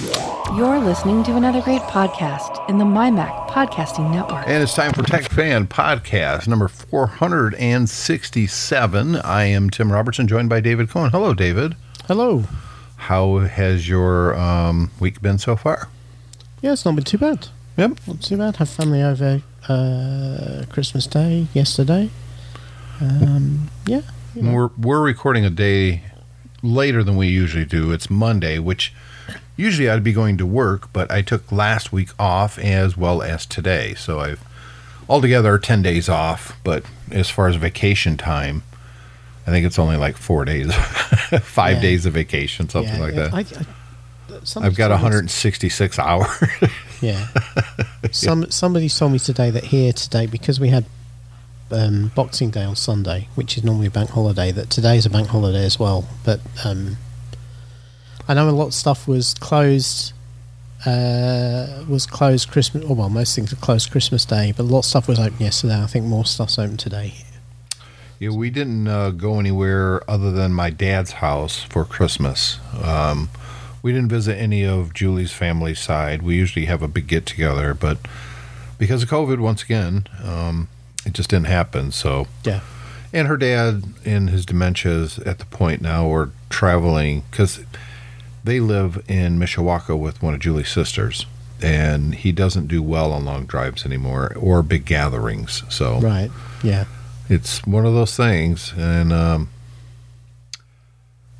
You're listening to another great podcast in the MyMac Podcasting Network. And it's time for Tech Fan Podcast number 467. I am Tim Robertson, joined by David Cohen. Hello, David. Hello. How has your um, week been so far? Yeah, it's not been too bad. Yep. Not too bad. Have family over uh, Christmas Day yesterday. Um, yeah. you know. We're, we're recording a day later than we usually do. It's Monday, which usually I'd be going to work, but I took last week off as well as today. So I've altogether 10 days off, but as far as vacation time, I think it's only like four days, five Yeah. days of vacation, something Yeah, like yeah. that. I, I, somebody I've got 166 hours. Yeah. Some somebody told me today that here today because we had um, Boxing Day on Sunday, which is normally a bank holiday, that today's a bank holiday as well. But um, I know a lot of stuff was closed. Uh, was closed Christmas. Or well, most things are closed Christmas Day, but a lot of stuff was open yesterday. I think more stuff's open today. Yeah, we didn't uh, go anywhere other than my dad's house for Christmas. Um, we didn't visit any of Julie's family side. We usually have a big get together, but because of COVID, once again, um, it just didn't happen. So, Yeah. and her dad, in his dementia, is at the point now where traveling because they live in Mishawaka with one of Julie's sisters, and he doesn't do well on long drives anymore or big gatherings. So, Right. Yeah. it's one of those things and um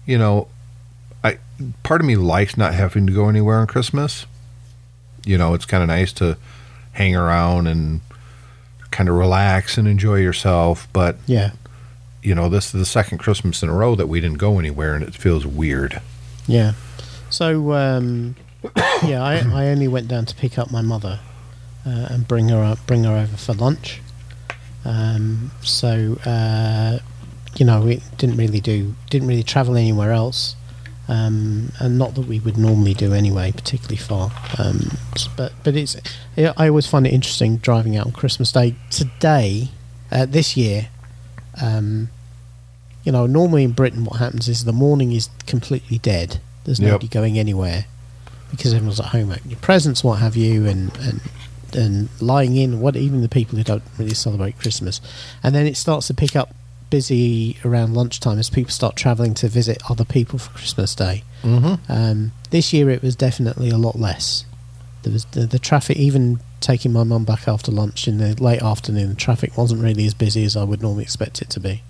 you know i part of me likes not having to go anywhere on christmas you know it's kind of nice to hang around and kind of relax and enjoy yourself but Yeah. you know this is the second christmas in a row that we didn't go anywhere and it feels weird Yeah. So um, yeah, I, I only went down to pick up my mother uh, and bring her up, bring her over for lunch. Um, so uh, you know, we didn't really do, didn't really travel anywhere else, um, and not that we would normally do anyway, particularly far. Um, but but it's, I always find it interesting driving out on Christmas Day. Today, uh, this year. Um, you know, normally in Britain, what happens is the morning is completely dead. There's Yep. nobody going anywhere because everyone's at home opening your presents, what have you, and and and lying in. What even the people who don't really celebrate Christmas, and then it starts to pick up busy around lunchtime as people start travelling to visit other people for Christmas Day. mm-hmm. Um, this year it was definitely a lot less. There was the, the traffic, even taking my mum back after lunch in the late afternoon, the traffic wasn't really as busy as I would normally expect it to be,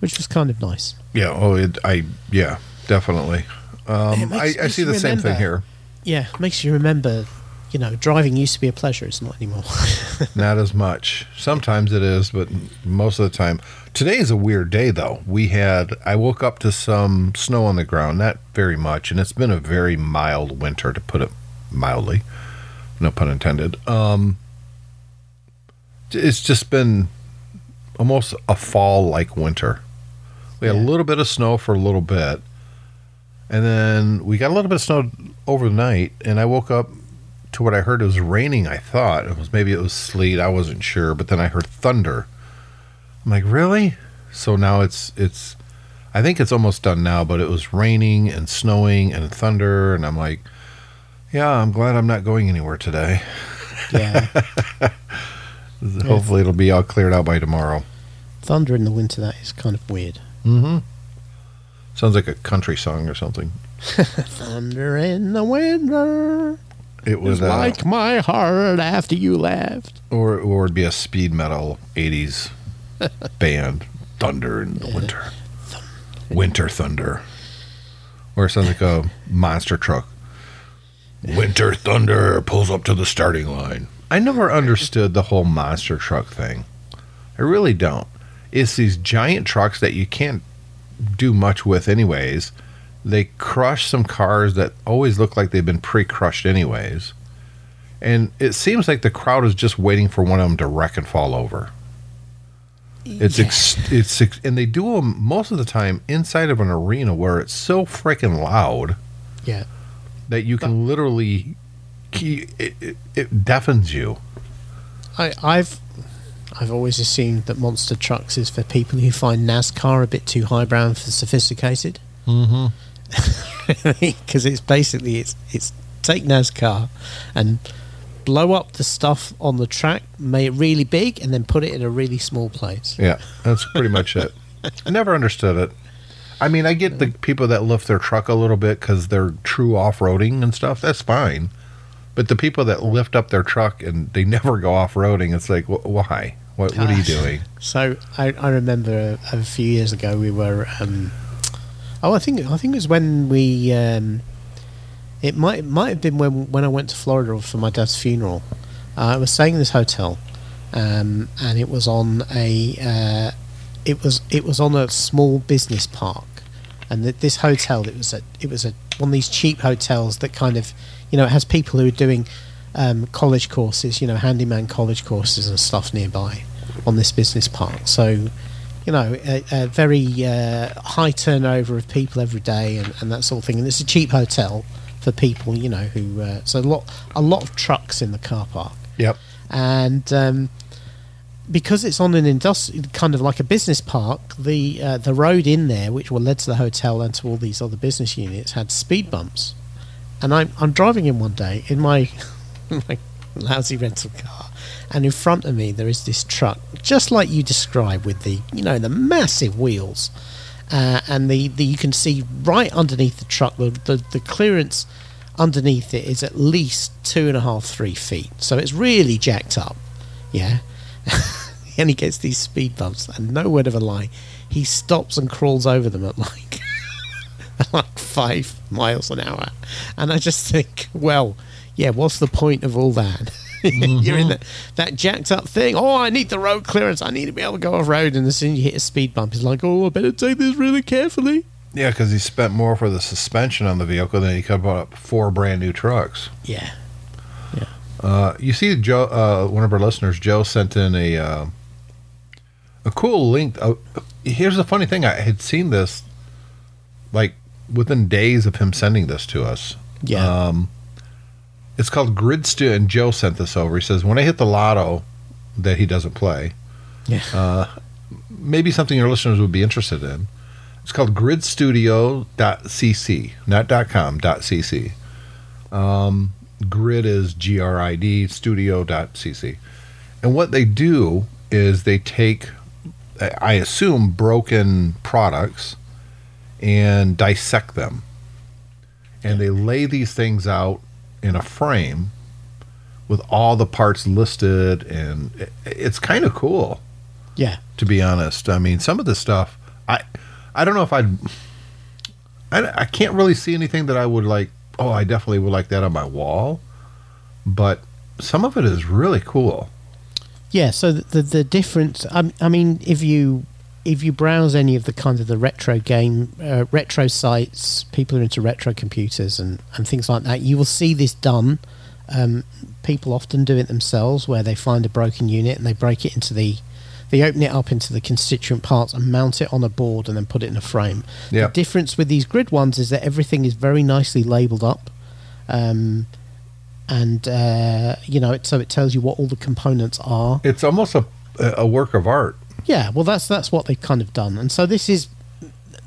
which was kind of nice. yeah oh it, i yeah definitely um, It makes- I, I see the same thing here Yeah, makes you remember, you know, driving used to be a pleasure. It's not anymore. Not as much. Sometimes it is, but most of the time. Today is a weird day, though. We had, I woke up to some snow on the ground, not very much, and it's been a very mild winter, to put it mildly. No pun intended. Um, it's just been almost a fall like winter. We had a little bit of snow for a little bit, and then we got a little bit of snow over the night, and I woke up to what I heard it was raining. I thought it was maybe it was sleet. I wasn't sure, but then I heard thunder. I'm like, really? So now it's it's. I think it's almost done now, but it was raining and snowing and thunder, and I'm like, yeah, I'm glad I'm not going anywhere today. yeah, Hopefully, it'll be all cleared out by tomorrow. thunder in the winter that is kind of weird. Mm-hmm. Sounds like a country song or something. Thunder in the winter It was uh, like my heart after you left. or or it'd be a speed metal '80s band, Thunder in the Winter, Winter Thunder, or it sounds like a monster truck. Winter Thunder pulls up to the starting line. I never understood the whole monster truck thing. I really don't. It's these giant trucks that you can't do much with, anyways. They crush some cars that always look like they've been pre-crushed, anyways and it seems like the crowd is just waiting for one of them to wreck and fall over. It's ex- it's ex- and they do them most of the time inside of an arena where it's so freaking loud Yeah, that you can literally it, it, it deafens you. I, I've I've always assumed that monster trucks is for people who find NASCAR a bit too highbrow and for sophisticated. Mm-hmm. Because it's basically it's it's take NASCAR and blow up the stuff on the track, make it really big, and then put it in a really small place. Yeah, that's pretty much it. I never understood it. I mean, I get the people that lift their truck a little bit because they're true off roading and stuff. That's fine. But the people that lift up their truck and they never go off roading, it's like, wh- why? What, what are you doing? So I, I remember a, a few years ago we were. Um, oh, I think I think it was when we. Um, it might it might have been when when I went to Florida for my dad's funeral. Uh, I was staying in this hotel, um, and it was on a uh, it was it was on a small business park, and th- this hotel it was a it was a one of these cheap hotels that kind of you know it has people who are doing um, college courses, you know, handyman college courses and stuff nearby on this business park. So, you know, a, a very uh, high turnover of people every day and, and that sort of thing. And it's a cheap hotel for people, you know, who uh, so a lot a lot of trucks in the car park Yep. and um, because it's on an industrial kind of like a business park, the uh, the road in there, which will led to the hotel and to all these other business units, had speed bumps. And I'm I'm driving in one day in my my lousy rental car, and in front of me there is this truck, just like you described, with the you know the massive wheels, uh, and the, the you can see right underneath the truck the, the the clearance underneath it is at least two and a half three feet, so it's really jacked up, yeah. and he gets these speed bumps, and no word of a lie, he stops and crawls over them at like like five miles an hour, and I just think, well, yeah, what's the point of all that? You're in that, that jacked up thing. Oh, I need the road clearance. I need to be able to go off road. And as soon as you hit a speed bump, it's like, oh, I better take this really carefully. Yeah, because he spent more for the suspension on the vehicle than he could have bought up four brand new trucks. Yeah. Uh, you see, Joe, uh, one of our listeners, Joe, sent in a uh, a cool link. Uh, here's the funny thing: I had seen this like within days of him sending this to us. Yeah. Um, it's called Grid and Joe sent this over. He says, "When I hit the lotto that he doesn't play, yeah. maybe something your listeners would be interested in. It's called gridstudio.cc, not .com, .cc. Um, grid is G-R-I-D, studio.cc. And what they do is they take, I assume, broken products and dissect them. And they lay these things out in a frame with all the parts listed, and it- it's kind of cool yeah. to be honest. I mean, some of the stuff, I, I don't know if I'd, I, I can't really see anything that I would like. Oh, I definitely would like that on my wall, but some of it is really cool. Yeah, so the the, the difference. I, I mean, if you if you browse any of the kind of the retro game uh, retro sites, people are into retro computers and and things like that. You will see this done. Um, people often do it themselves, where they find a broken unit and they break it into the they open it up into the constituent parts and mount it on a board and then put it in a frame. The difference with these grid ones is that everything is very nicely labeled up. Um, and uh, you know, it, so it tells you what all the components are. It's almost a a work of art. Yeah, well, that's that's what they've kind of done, and so this is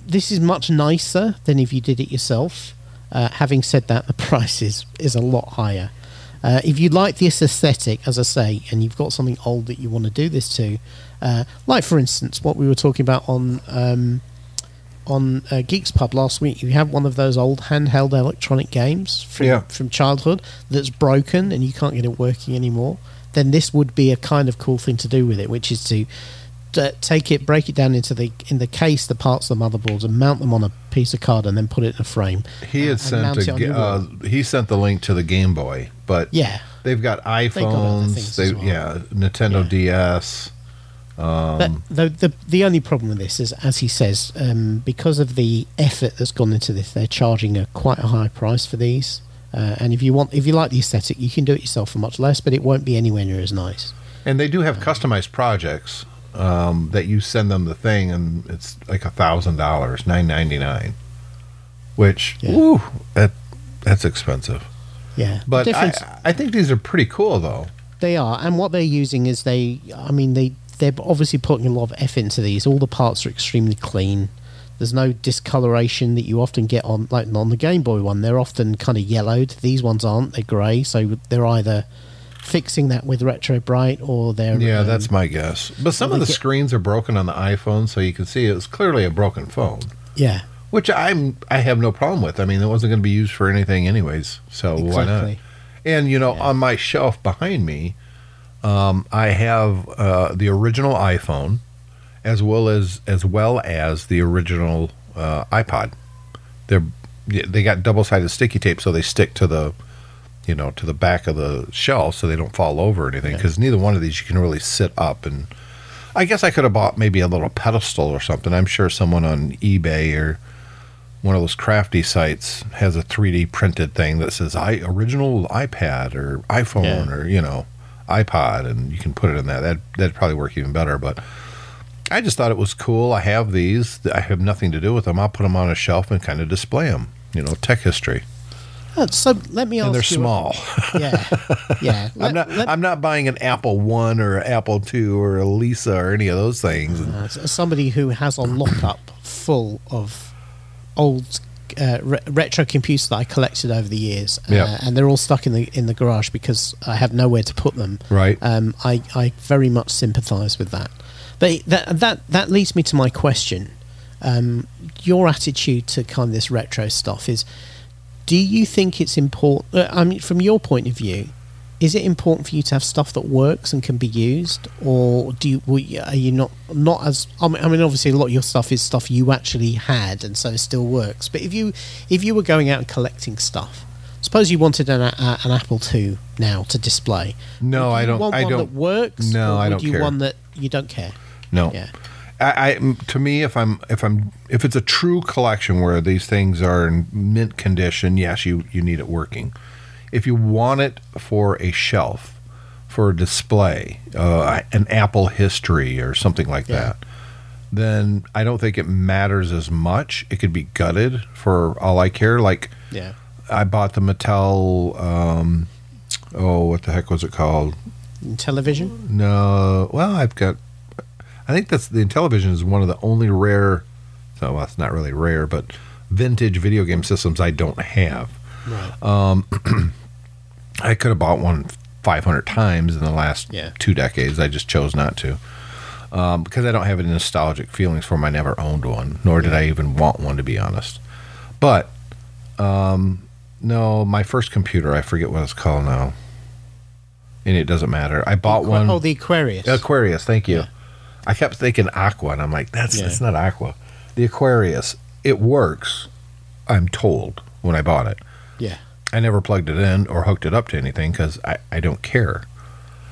this is much nicer than if you did it yourself. Uh, having said that, the price is is a lot higher. Uh, if you like this aesthetic, as I say, and you've got something old that you want to do this to, uh, like for instance, what we were talking about on um, on uh, Geeks Pub last week, you have one of those old handheld electronic games from Yeah. from childhood that's broken and you can't get it working anymore. Then this would be a kind of cool thing to do with it, which is to to take it, break it down into the in the case, the parts of the motherboards, and mount them on a piece of card, and then put it in a frame. He had sent a, it on ga- your uh, he sent the link to the Game Boy, but Yeah, they've got iPhones. They, well. yeah, Nintendo Yeah. DS. but the, the the only problem with this is, as he says, um, because of the effort that's gone into this, they're charging a quite a high price for these. Uh, and if you want, if you like the aesthetic, you can do it yourself for much less, but it won't be anywhere near as nice. And they do have customized projects um, that you send them the thing, and it's like a thousand dollars, nine ninety nine. Which, Yeah. woo, that that's expensive. Yeah, But I, I think these are pretty cool, though. They are, and what they're using is they. I mean, they they're obviously putting a lot of effort into these. All the parts are extremely clean. There's no discoloration that you often get on like on the Game Boy one. They're often kind of yellowed. These ones aren't. They're grey, so they're either fixing that with Retro Bright or they're Yeah, um, that's my guess. But some of the screens are broken on the iPhone, so you can see it was clearly a broken phone, yeah which I'm I have no problem with. I mean, it wasn't going to be used for anything anyways, so why not? And you know, Yeah. on my shelf behind me, um, I have uh, the original iPhone, as well as as well as the original uh, iPod. They're they got double sided sticky tape, so they stick to the you know to the back of the shelf, so they don't fall over or anything. Because neither one of these you can really sit up and. I guess I could have bought maybe a little pedestal or something. I'm sure someone on eBay or one of those crafty sites has a 3D printed thing that says I original iPad or iPhone Yeah. or you know iPod, and you can put it in that. That that'd probably work even better. But I just thought it was cool. I have these. I have nothing to do with them. I'll put them on a shelf and kind of display them. You know, tech history, Oh, so let me ask and they're you small. yeah yeah I'm not. Let- I'm not buying an Apple One or Apple Two or a Lisa or any of those things. Uh, somebody who has a lockup full of old uh, re- retro computers that I collected over the years, uh, Yeah. and they're all stuck in the in the garage because I have nowhere to put them. Right. Um, I I very much sympathise with that. But that that that leads me to my question. Um, your attitude to kind of this retro stuff is: Do you think it's important? Uh, I mean, from your point of view, is it important for you to have stuff that works and can be used, or do you you- are you not not as? I mean, I mean, obviously, a lot of your stuff is stuff you actually had, and so it still works. But if you if you were going out and collecting stuff, suppose you wanted an, a, an Apple II now to display. No, I don't- Want I one don't- That works. No, I don't you care. One that you don't care. No. Yeah. I, I to me, if I'm if I'm if it's a true collection where these things are in mint condition, yes, you you need it working. If you want it for a shelf, for a display, uh, an Apple history or something like Yeah. that, then I don't think it matters as much. It could be gutted for all I care. Like Yeah. I bought the Mattel. Um, oh, what the heck was it called? Television. No, well, I've got. I think that's the Intellivision is one of the only rare. So well, it's not really rare, but vintage video game systems I don't have. Right. I could have bought one 500 times in the last Yeah. two decades. I just chose not to um, because I don't have any nostalgic feelings for them. I never owned one, nor did I even want one, to be honest. But um, no, my first computer, I forget what it's called now, and it doesn't matter. I bought Aqua- one. Oh, the Aquarius. Aquarius, thank you. Yeah. I kept thinking Aqua, and I'm like, that's Yeah. that's not Aqua. The Aquarius, it works. I'm told when I bought it. yeah. I never plugged it in or hooked it up to anything because I, I don't care.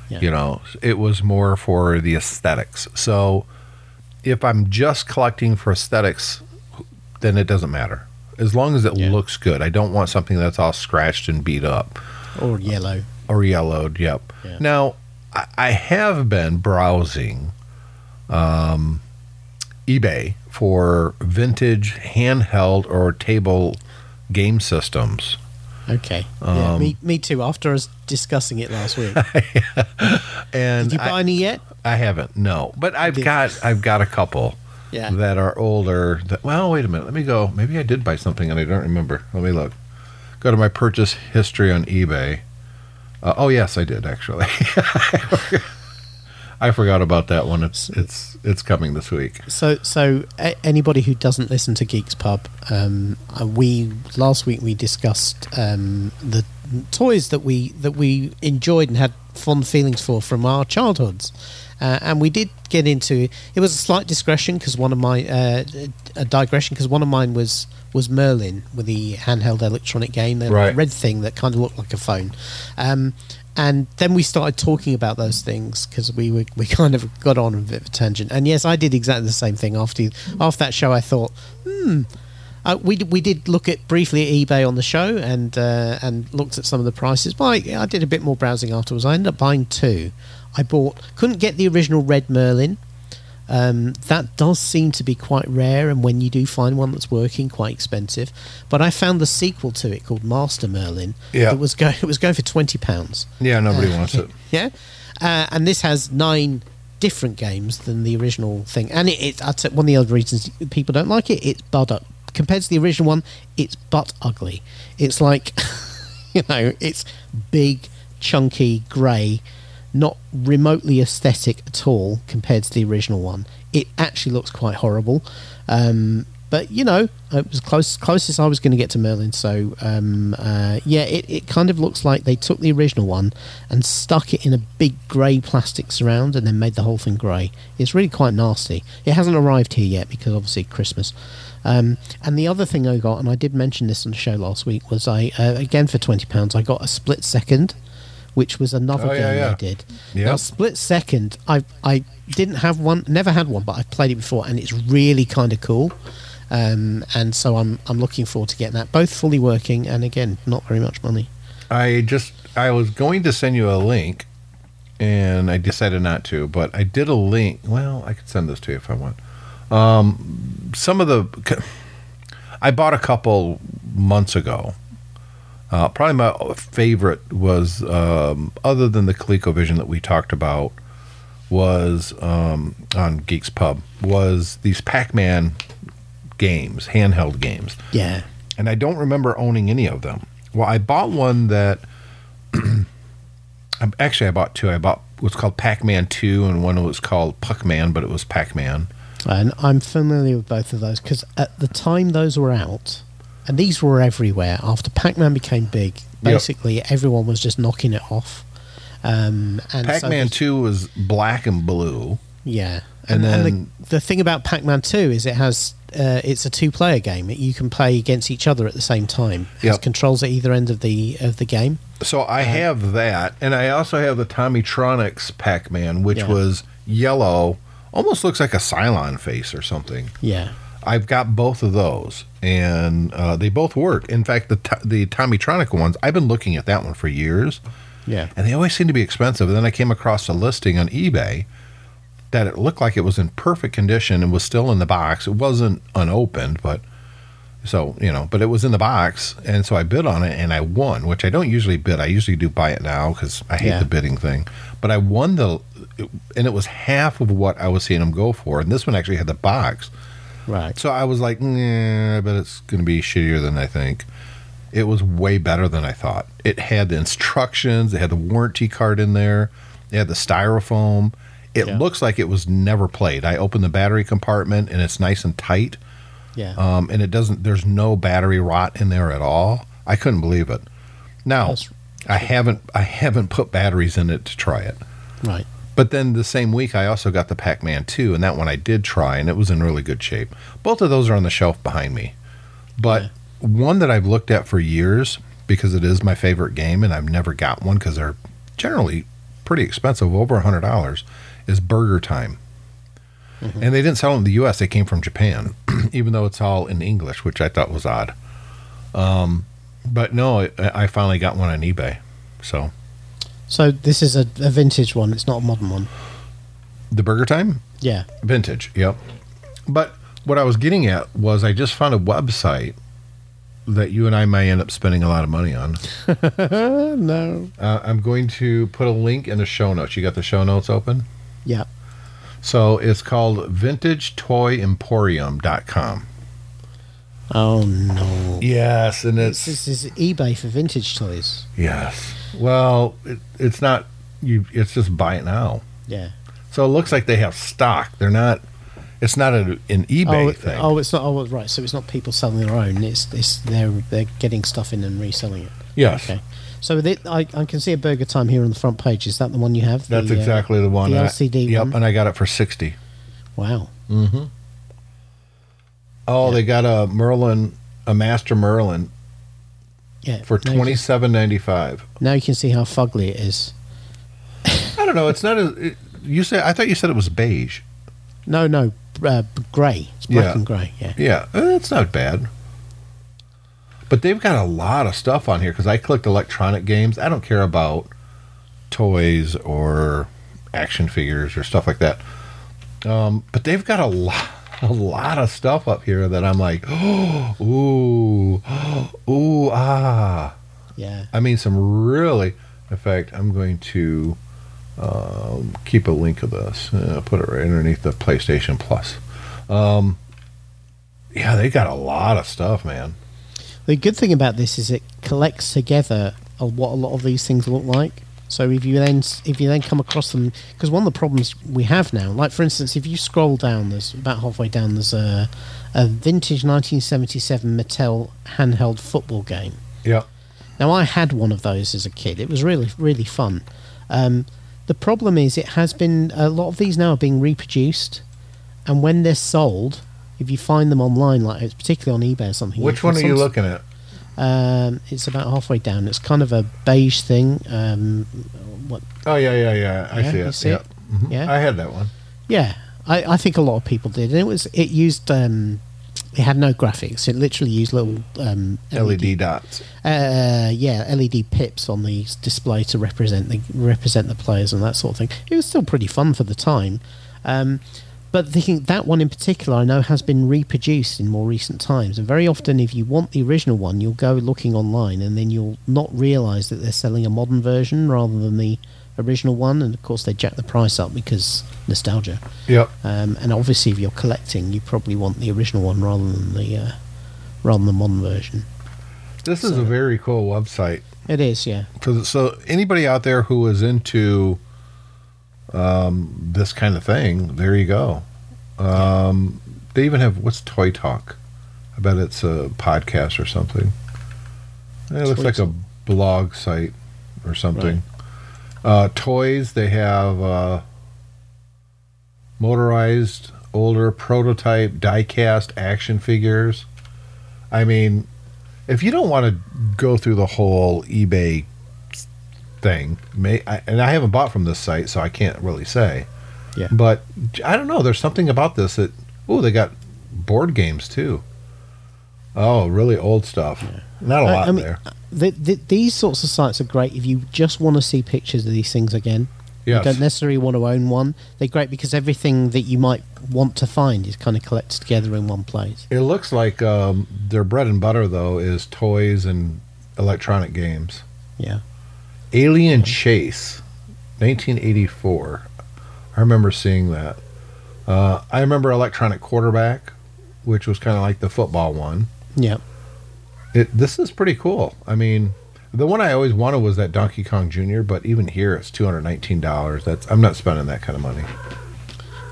Yeah. You know, it was more for the aesthetics. So if I'm just collecting for aesthetics, then it doesn't matter. As long as it Yeah. looks good. I don't want something that's all scratched and beat up Or yellow. or yellowed. Yep. Yeah. Now, I, I have been browsing um, eBay for vintage handheld or table game systems. Okay. yeah, Um, me, me too. After us discussing it last week, And did you I- buy any yet? I haven't. No, but I've Did- got I've got a couple Yeah. that are older. That, well, wait a minute. Let me go. Maybe I did buy something and I don't remember. Let me look. Go to my purchase history on eBay. Uh, oh yes, I did actually. I forgot about that one. It's it's it's coming this week. So, so a- anybody who doesn't listen to Geeks Pub, um, uh, we last week we discussed um, the toys that we that we enjoyed and had fond feelings for from our childhoods, uh, and we did get into. It was a slight digression because one of my uh, a digression because one of mine was was Merlin with the handheld electronic game, the Right. red thing that kind of looked like a phone. Um, and then we started talking about those things because we were, we kind of got on a bit of a tangent. And yes, I did exactly the same thing after after that show. I thought, hmm. Uh, we we did look at briefly at eBay on the show and uh, and looked at some of the prices. But I, I did a bit more browsing afterwards. I ended up buying two. I bought couldn't get the original Red Merlin. Um, that does seem to be quite rare, and when you do find one that's working, quite expensive. But I found the sequel to it called Master Merlin. Yeah. it was go it was going for twenty pounds. Yeah, nobody wants it. Yeah, uh, and this has nine different games than the original thing. And it, it say one of the other reasons people don't like it, it's butt up compared to the original one. It's butt ugly. It's like, you know, it's big, chunky, grey, not remotely aesthetic at all compared to the original one. It actually looks quite horrible. Um, but you know, it was close closest I was going to get to Merlin. So um, uh, yeah, it, it kind of looks like they took the original one and stuck it in a big grey plastic surround and then made the whole thing grey. It's really quite nasty. It hasn't arrived here yet because obviously Christmas. Um, and the other thing I got, and I did mention this on the show last week, was I uh, again for twenty pounds I got a split second, which was another Oh, game yeah, yeah. they did. Yep. Now split second, I I didn't have one, never had one, but I've played it before, and it's really kind of cool. Um, and so I'm I'm looking forward to getting that. Both fully working, and again, not very much money. I just I was going to send you a link, and I decided not to. But I did a link. Well, I could send this to you if I want. Um, some of the I bought a couple months ago. Uh, probably my favorite was um, other than the ColecoVision that we talked about was um, on Geeks Pub was these Pac-Man games, handheld games Yeah, and I don't remember owning any of them. Well, I bought one that actually I bought two. I bought what's called Pac-Man Two, and one was called Puck-Man, but it was Pac-Man. and I'm familiar with both of those because at the time those were out, and these were everywhere. After Pac-Man became big, basically everyone was just knocking it off. Um, and Pac-Man there's- Two was black and blue. Yeah, And and, and, then- the, the thing about Pac-Man Two is it has uh, it's a two-player game. You can play against each other at the same time. It has Yep. controls at either end of the of the game. So I have that, and I also have the Tomytronics Pac-Man, which Yeah. was yellow, almost looks like a Cylon face or something. Yeah, I've got both of those, and uh, they both work. In fact, the the Tomytronic ones, I've been looking at that one for years. yeah, and they always seem to be expensive. And then I came across a listing on eBay that it looked like it was in perfect condition and was still in the box. It wasn't unopened, but so you know, but it was in the box, and so I bid on it and I won, which I don't usually bid. I usually do buy it now because I hate Yeah. the bidding thing. But I won the, and it was half of what I was seeing them go for, and this one actually had the box. Right. So I was like, nah, but it's going to be shittier than I think. It was way better than I thought. It had the instructions, it had the warranty card in there, it had the styrofoam. It Yeah. looks like it was never played. I opened the battery compartment and it's nice and tight. Yeah, Um, and it doesn't, there's no battery rot in there at all. I couldn't believe it. Now, That's- I haven't, I haven't put batteries in it to try it. right. But then the same week, I also got the Pac Man 2, and that one I did try, and it was in really good shape. Both of those are on the shelf behind me. But Yeah. one that I've looked at for years because it is my favorite game, and I've never got one because they're generally pretty expensive, over a $100, is Burger Time. And they didn't sell them in the U.S., they came from Japan, even though it's all in English, which I thought was odd. Um, but no, I, I finally got one on eBay. So So this is a, a vintage one. It's not a modern one. the Burger Time? Yeah, Vintage, yep. But what I was getting at was I just found a website that you and I may end up spending a lot of money on. no. Uh, I'm going to put a link in the show notes. You got the show notes open? Yeah, So it's called vintagetoyemporium.com. Oh no. Yes, and it's This is eBay for vintage toys. yes. Well, it, it's not you. It's just buy it now. Yeah. So it looks like they have stock. They're not. It's not a, an eBay oh, thing. oh, it's not. Oh, right. So it's not people selling their own. It's it's they're they're getting stuff in and reselling it. yes, Okay. So with it, I, I can see a Burger Time here on the front page. Is that the one you have? that's The, uh, exactly the one. the I- LCD Yep, one? and I got it for sixty. Wow. Mm-hmm. Oh, Yeah. they got a Merlin, a Master Merlin Yeah. for twenty seven ninety five. Now you can see how fugly it is. I don't know. It's not a. It, you said I thought you said it was beige. No, no, uh, grey. It's black Yeah. and grey. Yeah. Yeah, uh, it's not bad. But they've got a lot of stuff on here because I collect electronic games. I don't care about toys or action figures or stuff like that. Um, but they've got a lot, a lot of stuff up here that I'm like, oh, ooh, ooh, ah. Yeah. I mean, some really. In fact, I'm going to Um, keep a link of this. Uh, put it right underneath the PlayStation Plus. Um, yeah, they got a lot of stuff, man. The good thing about this is it collects together what a lot of these things look like. So if you then if you then come across them, because one of the problems we have now, like for instance, if you scroll down, there's about halfway down, there's a, a vintage 1977 Mattel handheld football game. Yeah. Now I had one of those as a kid. It was really really fun. Um, the problem is it has been a lot of these now are being reproduced, and when they're sold, if you find them online, like it's particularly on eBay or something. Which one are you looking at? Um, it's about halfway down. It's kind of a beige thing. Um, what? Oh yeah, yeah, yeah. I Yeah, see it. see yeah. it? Mhm. Yeah. I had that one. Yeah, I, I think a lot of people did. And it was it used um, it had no graphics. It literally used little um, LED dots. uh, yeah, LED pips on the display to represent the represent the players and that sort of thing. It was still pretty fun for the time, um, but the thing, that one in particular, I know has been reproduced in more recent times. And very often, if you want the original one, you'll go looking online, and then you'll not realise that they're selling a modern version rather than the original one. And of course, they jack the price up because nostalgia. Yep. Um, and obviously, if you're collecting, you probably want the original one rather than the uh, rather than the modern version. This is a very cool website. It is, yeah. So, so anybody out there who is into um, this kind of thing, there you go. Um, they even have what's Toy Talk? I bet it's a podcast or something. It looks like a blog site or something. Uh, toys. They have uh, motorized, older prototype diecast action figures. I mean, if you don't want to go through the whole eBay thing, may I, and I haven't bought from this site, so I can't really say. Yeah. But I don't know. There's something about this that oh, they got board games too. Oh, really old stuff. Not a I- lot I mean, there. The, the, these sorts of sites are great if you just want to see pictures of these things again. Yes. You don't necessarily want to own one. They're great because everything that you might want to find is kind of collected together in one place. It looks like um, their bread and butter though is toys and electronic games. Yeah. Alien Chase, 1984. I remember seeing that. Uh, I remember Electronic Quarterback, which was kind of like the football one. Yeah. It this is pretty cool. I mean, the one I always wanted was that Donkey Kong Jr., but even here it's two hundred nineteen dollars. That's I'm not spending that kind of money.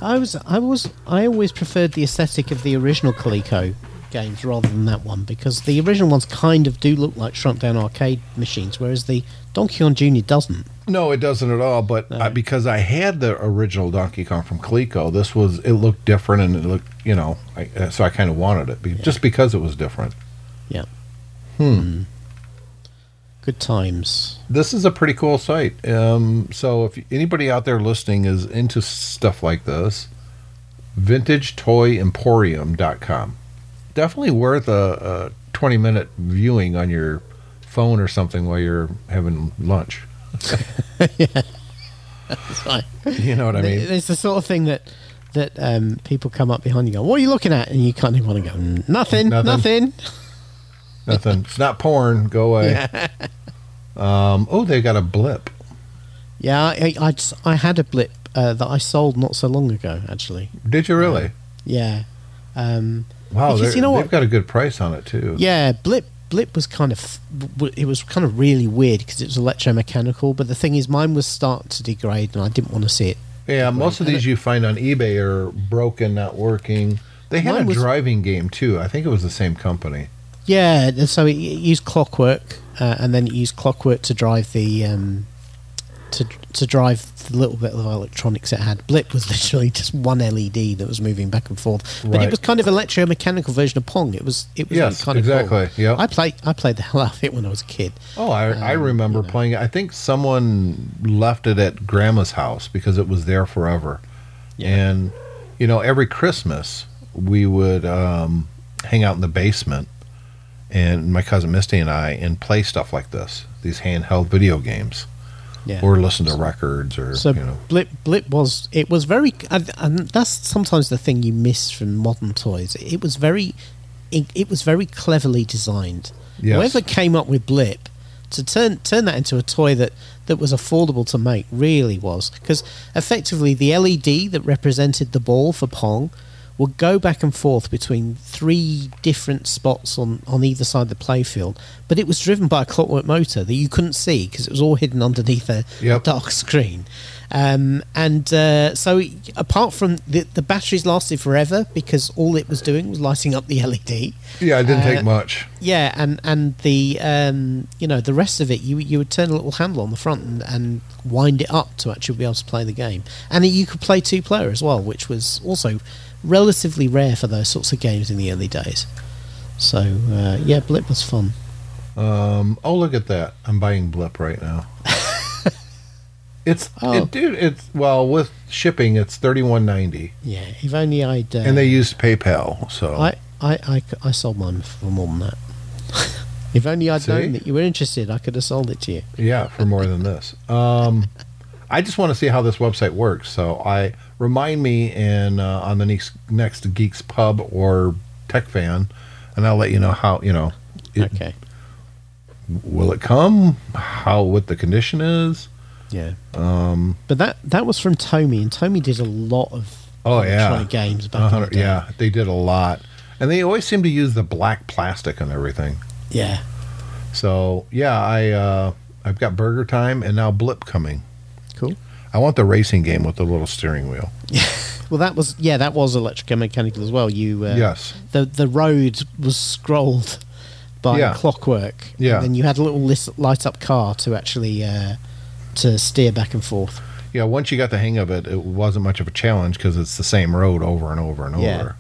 I was I was I always preferred the aesthetic of the original Coleco games rather than that one because the original ones kind of do look like shrunk down arcade machines, whereas the Donkey Kong Jr. doesn't. No, it doesn't at all. But I, because I had the original Donkey Kong from Coleco, this was it looked different and it looked you know, I, uh, so I kind of wanted it be, just because it was different. Yeah. Hmm. Good times. This is a pretty cool site. Um, so if anybody out there listening is into stuff like this, vintagetoyemporium.com. Definitely worth a, a 20 minute viewing on your phone or something while you're having lunch. Right. You know what I mean? It's the sort of thing that that um, people come up behind you and go, "What are you looking at?" And you kind of want to go, "Mm, "Nothing, Nothing. nothing." Nothing. It's not porn. Go away. Um, oh, they got a blip. Yeah, I, I, just- I had a blip uh, that I sold not so long ago, actually. Did you really? Yeah. Um, Wow, Because you know they've got a good price on it too. yeah, blip blip was kind of it was kind of really weird because it was electromechanical. But the thing is, mine was starting to degrade, and I didn't want to see it. Yeah, most of these you find on eBay are broken, not working. They had Mine a was- driving game too. I think it was the same company. Yeah, so it, it used clockwork, uh, and then it used clockwork to drive the um, to to drive the little bit of electronics it had. Blip was literally just one LED that was moving back and forth, but Right. it was kind of electromechanical version of Pong. It was it was Yes, kind of cool. exactly, yep. I played I played the hell out of it when I was a kid. Oh, I, I Um, remember you know. playing it. I think someone left it at Grandma's house because it was there forever. Yeah. And you know, every Christmas we would um, hang out in the basement, and my cousin Misty and I, and play stuff like this, these handheld video games, Yeah. or listen to records, or So you know. Blip Blip was it was very and, that's sometimes the thing you miss from modern toys. It was very it, it was very cleverly designed. Yes. Whoever came up with Blip to turn turn that into a toy that that was affordable to make really was because effectively the LED that represented the ball for Pong would go back and forth between three different spots on, on either side of the playfield, but it was driven by a clockwork motor that you couldn't see because it was all hidden underneath a Yep. dark screen. Um, and uh, so, apart from the, the batteries lasted forever because all it was doing was lighting up the LED. Yeah, it didn't Uh, take much. Yeah, and and the um, you know the rest of it, you you would turn a little handle on the front and, and wind it up to actually be able to play the game, and you could play two player as well, which was also relatively rare for those sorts of games in the early days. So uh, yeah, Blip was fun. Um, oh, look at that! I'm buying Blip right now. it's Oh. it, dude. It's well with shipping, it's thirty one ninety, Yeah, if only I'd. Uh, and they used PayPal. So I, I I I sold mine for more than that. if only I'd See? known that you were interested, I could have sold it to you. yeah, for more than this. Um, I just want to see how this website works. So I remind me in uh, on the next next Geeks Pub or Tech Fan, and I'll let you know how you know. It, okay. Will it come? How what the condition is? Yeah. Um, but that that was from Tomy, and Tomy did a lot of Oh yeah, games back in the day. Yeah, they did a lot, and they always seem to use the black plastic and everything. Yeah. So yeah, I uh, I've got Burger Time and now Blip coming. Cool. I want the racing game with the little steering wheel. Well, that was yeah, that was electromechanical as well. You uh, yes. the the road was scrolled by Yeah. clockwork. Yeah. And then you had a little light up car to actually uh, to steer back and forth. Yeah. Once you got the hang of it, it wasn't much of a challenge because it's the same road over and over and Yeah. over.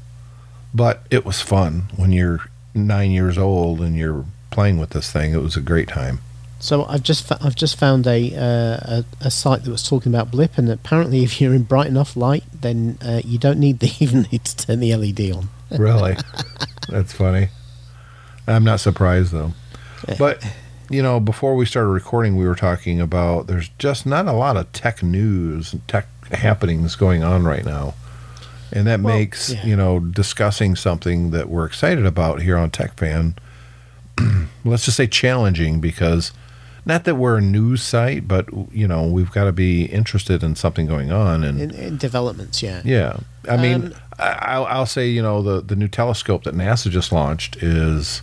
But it was fun when you're nine years old and you're playing with this thing. It was a great time. So I've just fa- I've just found a, uh, a a site that was talking about blip, and apparently if you're in bright enough light, then uh, you don't need the even need to turn the LED on. Really? That's funny. I'm not surprised though. But you know, before we started recording, we were talking about there's just not a lot of tech news and tech happenings going on right now. And that Well, makes, yeah. you know, discussing something that we're excited about here on Tech Fan, let's just say challenging because not that we're a news site, but you know, we've got to be interested in something going on and developments, yeah. yeah, I mean, Um, I, I'll, I'll say you know the the new telescope that NASA just launched is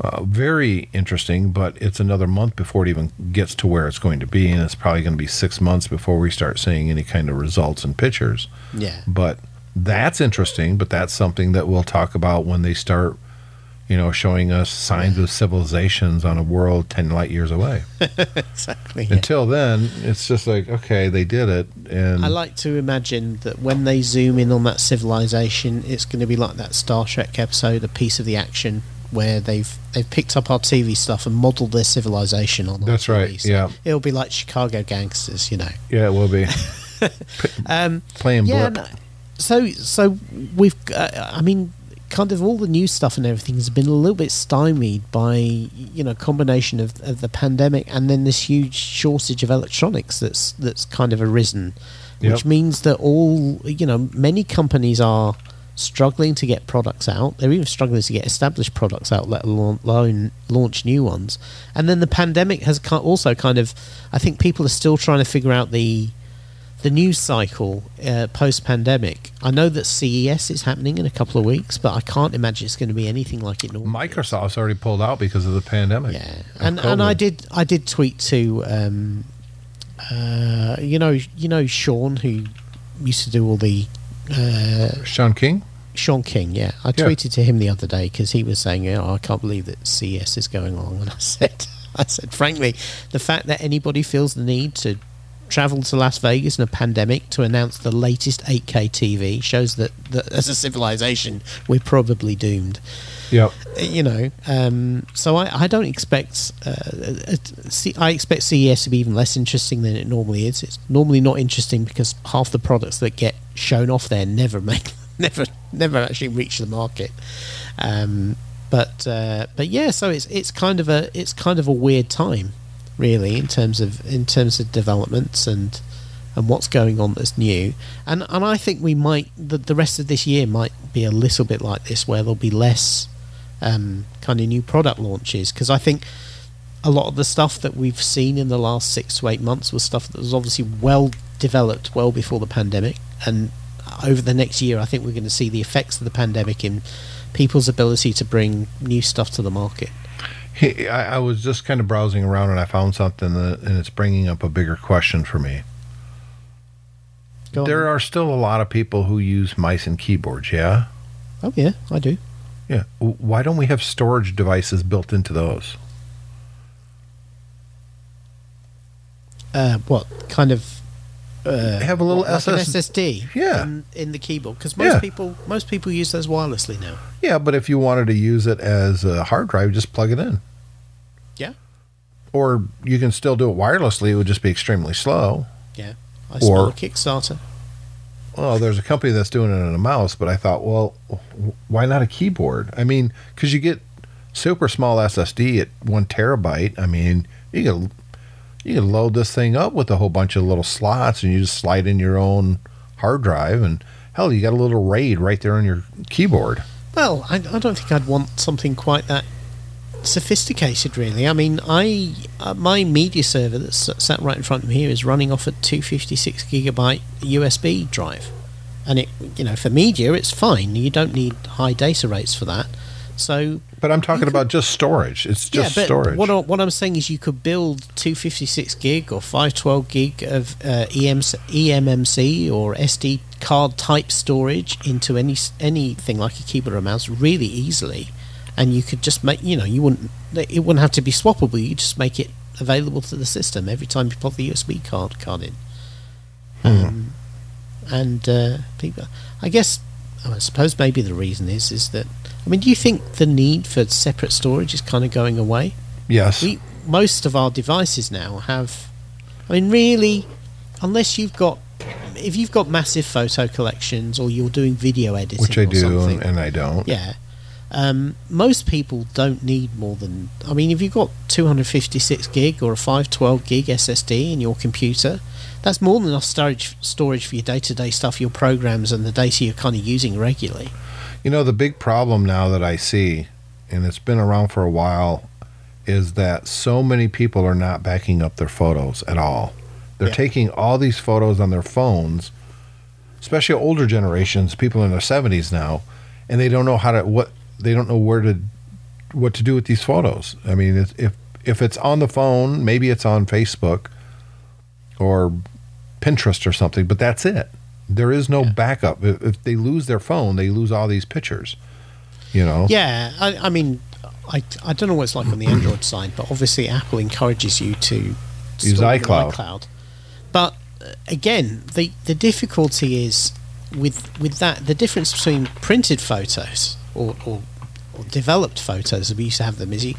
uh, very interesting, but it's another month before it even gets to where it's going to be, and it's probably going to be six months before we start seeing any kind of results and pictures. Yeah. But that's interesting. But that's something that we'll talk about when they start, you know, showing us signs of civilizations on a world ten light years away. Exactly. yeah. Until then, it's just like okay, they did it, and I like to imagine that when they zoom in on that civilization, it's going to be like that Star Trek episode, a piece of the action, where they've they've picked up our TV stuff and modelled their civilization on. That's right. So yeah. it'll be like Chicago gangsters, you know. yeah, it will be Um, playing yeah. no, so so we've. Uh, I mean, kind of all the new stuff and everything has been a little bit stymied by you know combination of, of the pandemic and then this huge shortage of electronics that's that's kind of arisen, which Yep. means that all you know many companies are struggling to get products out. They're even struggling to get established products out, let alone launch new ones. And then the pandemic has also kind of, I think people are still trying to figure out the the news cycle uh, post pandemic. I know that CES is happening in a couple of weeks, but I can't imagine it's going to be anything like it normally. Microsoft's already pulled out because of the pandemic. Yeah, and and I did I did tweet to um, uh, you know you know Shawn who used to do all the uh, Shawn King. Shawn King. Yeah, I Yeah. tweeted to him the other day because he was saying, "Oh, I can't believe that CES is going on," and I said, I said, frankly, the fact that anybody feels the need to travel to Las Vegas in a pandemic to announce the latest 8K TV shows that, that as a civilization we're probably doomed. Yep. you know um, so I, I don't expect uh, uh, C- I expect CES to be even less interesting than it normally is. It's normally not interesting because half the products that get shown off there never make never never actually reach the market. Um, but uh, but yeah so it's it's kind of a it's kind of a weird time really in terms of in terms of developments and and what's going on that's new. And and I think we might the, the rest of this year might be a little bit like this, where there'll be less um, kind of new product launches because I think a lot of the stuff that we've seen in the last six to eight months was stuff that was obviously well developed well before the pandemic, and over the next year, I think we're going to see the effects of the pandemic in people's ability to bring new stuff to the market. He, I, I was just kind of browsing around and I found something that, and it's bringing up a bigger question for me. Go on. There are still a lot of people who use mice and keyboards, yeah? Oh yeah, I do. Yeah. Why don't we have storage devices built into those? Uh, what kind of? Uh, Have a little what, like SS SSD. Yeah. In, in the keyboard because most Yeah. people most people use those wirelessly now. Yeah, but if you wanted to use it as a hard drive, just plug it in. Yeah. Or you can still do it wirelessly. It would just be extremely slow. Yeah. I Or- a Kickstarter. Well, there's a company that's doing it on a mouse, but I thought, well, why not a keyboard? I mean, because you get super small SSD at one terabyte. I mean, you can you can load this thing up with a whole bunch of little slots, and you just slide in your own hard drive, and hell, you got a little RAID right there on your keyboard. Well, I, I don't think I'd want something quite that sophisticated, really. I mean, I uh, my media server that's sat right in front of me here is running off a 256 gigabyte USB drive, and it, you know, for media, it's fine. You don't need high data rates for that. So But I'm talking about just storage. It's just yeah, storage. What, I, what I'm saying is, you could build 256 gig or 512 gig of uh, EMC, eMMC or SD card type storage into any anything like a keyboard or a mouse really easily, and you could just make you know you wouldn't it wouldn't have to be swappable. You just make it available to the system every time you put the USB card card in. Um, and uh, people, I guess, I suppose maybe the reason is is that I mean, do you think the need for separate storage is kind of going away? yes. We most of our devices now have. I mean, really, unless you've got, if you've got massive photo collections or you're doing video editing, which I or do, something, and, and I don't. yeah. Um, most people don't need more than. I mean, if you've got 256 gig or a 512 gig SSD in your computer, that's more than enough storage storage for your day to day stuff, your programs, and the data you're kind of using regularly. You know, the big problem now that I see, and it's been around for a while, is that so many people are not backing up their photos at all. They're Yeah. taking all these photos on their phones, especially older generations, people in their 70s now, and they don't know how to what they don't know where to what to do with these photos. I mean, if if it's on the phone, maybe it's on Facebook or Pinterest or something, but that's it. There is no backup. If, if they lose their phone, they lose all these pictures. You know. Yeah, I, I mean, I, I don't know what it's like on the Android side, but obviously Apple encourages you to Use iCloud. iCloud. But uh, again, the the difficulty is with with that the difference between printed photos or, or, or developed photos as we used to have them is you,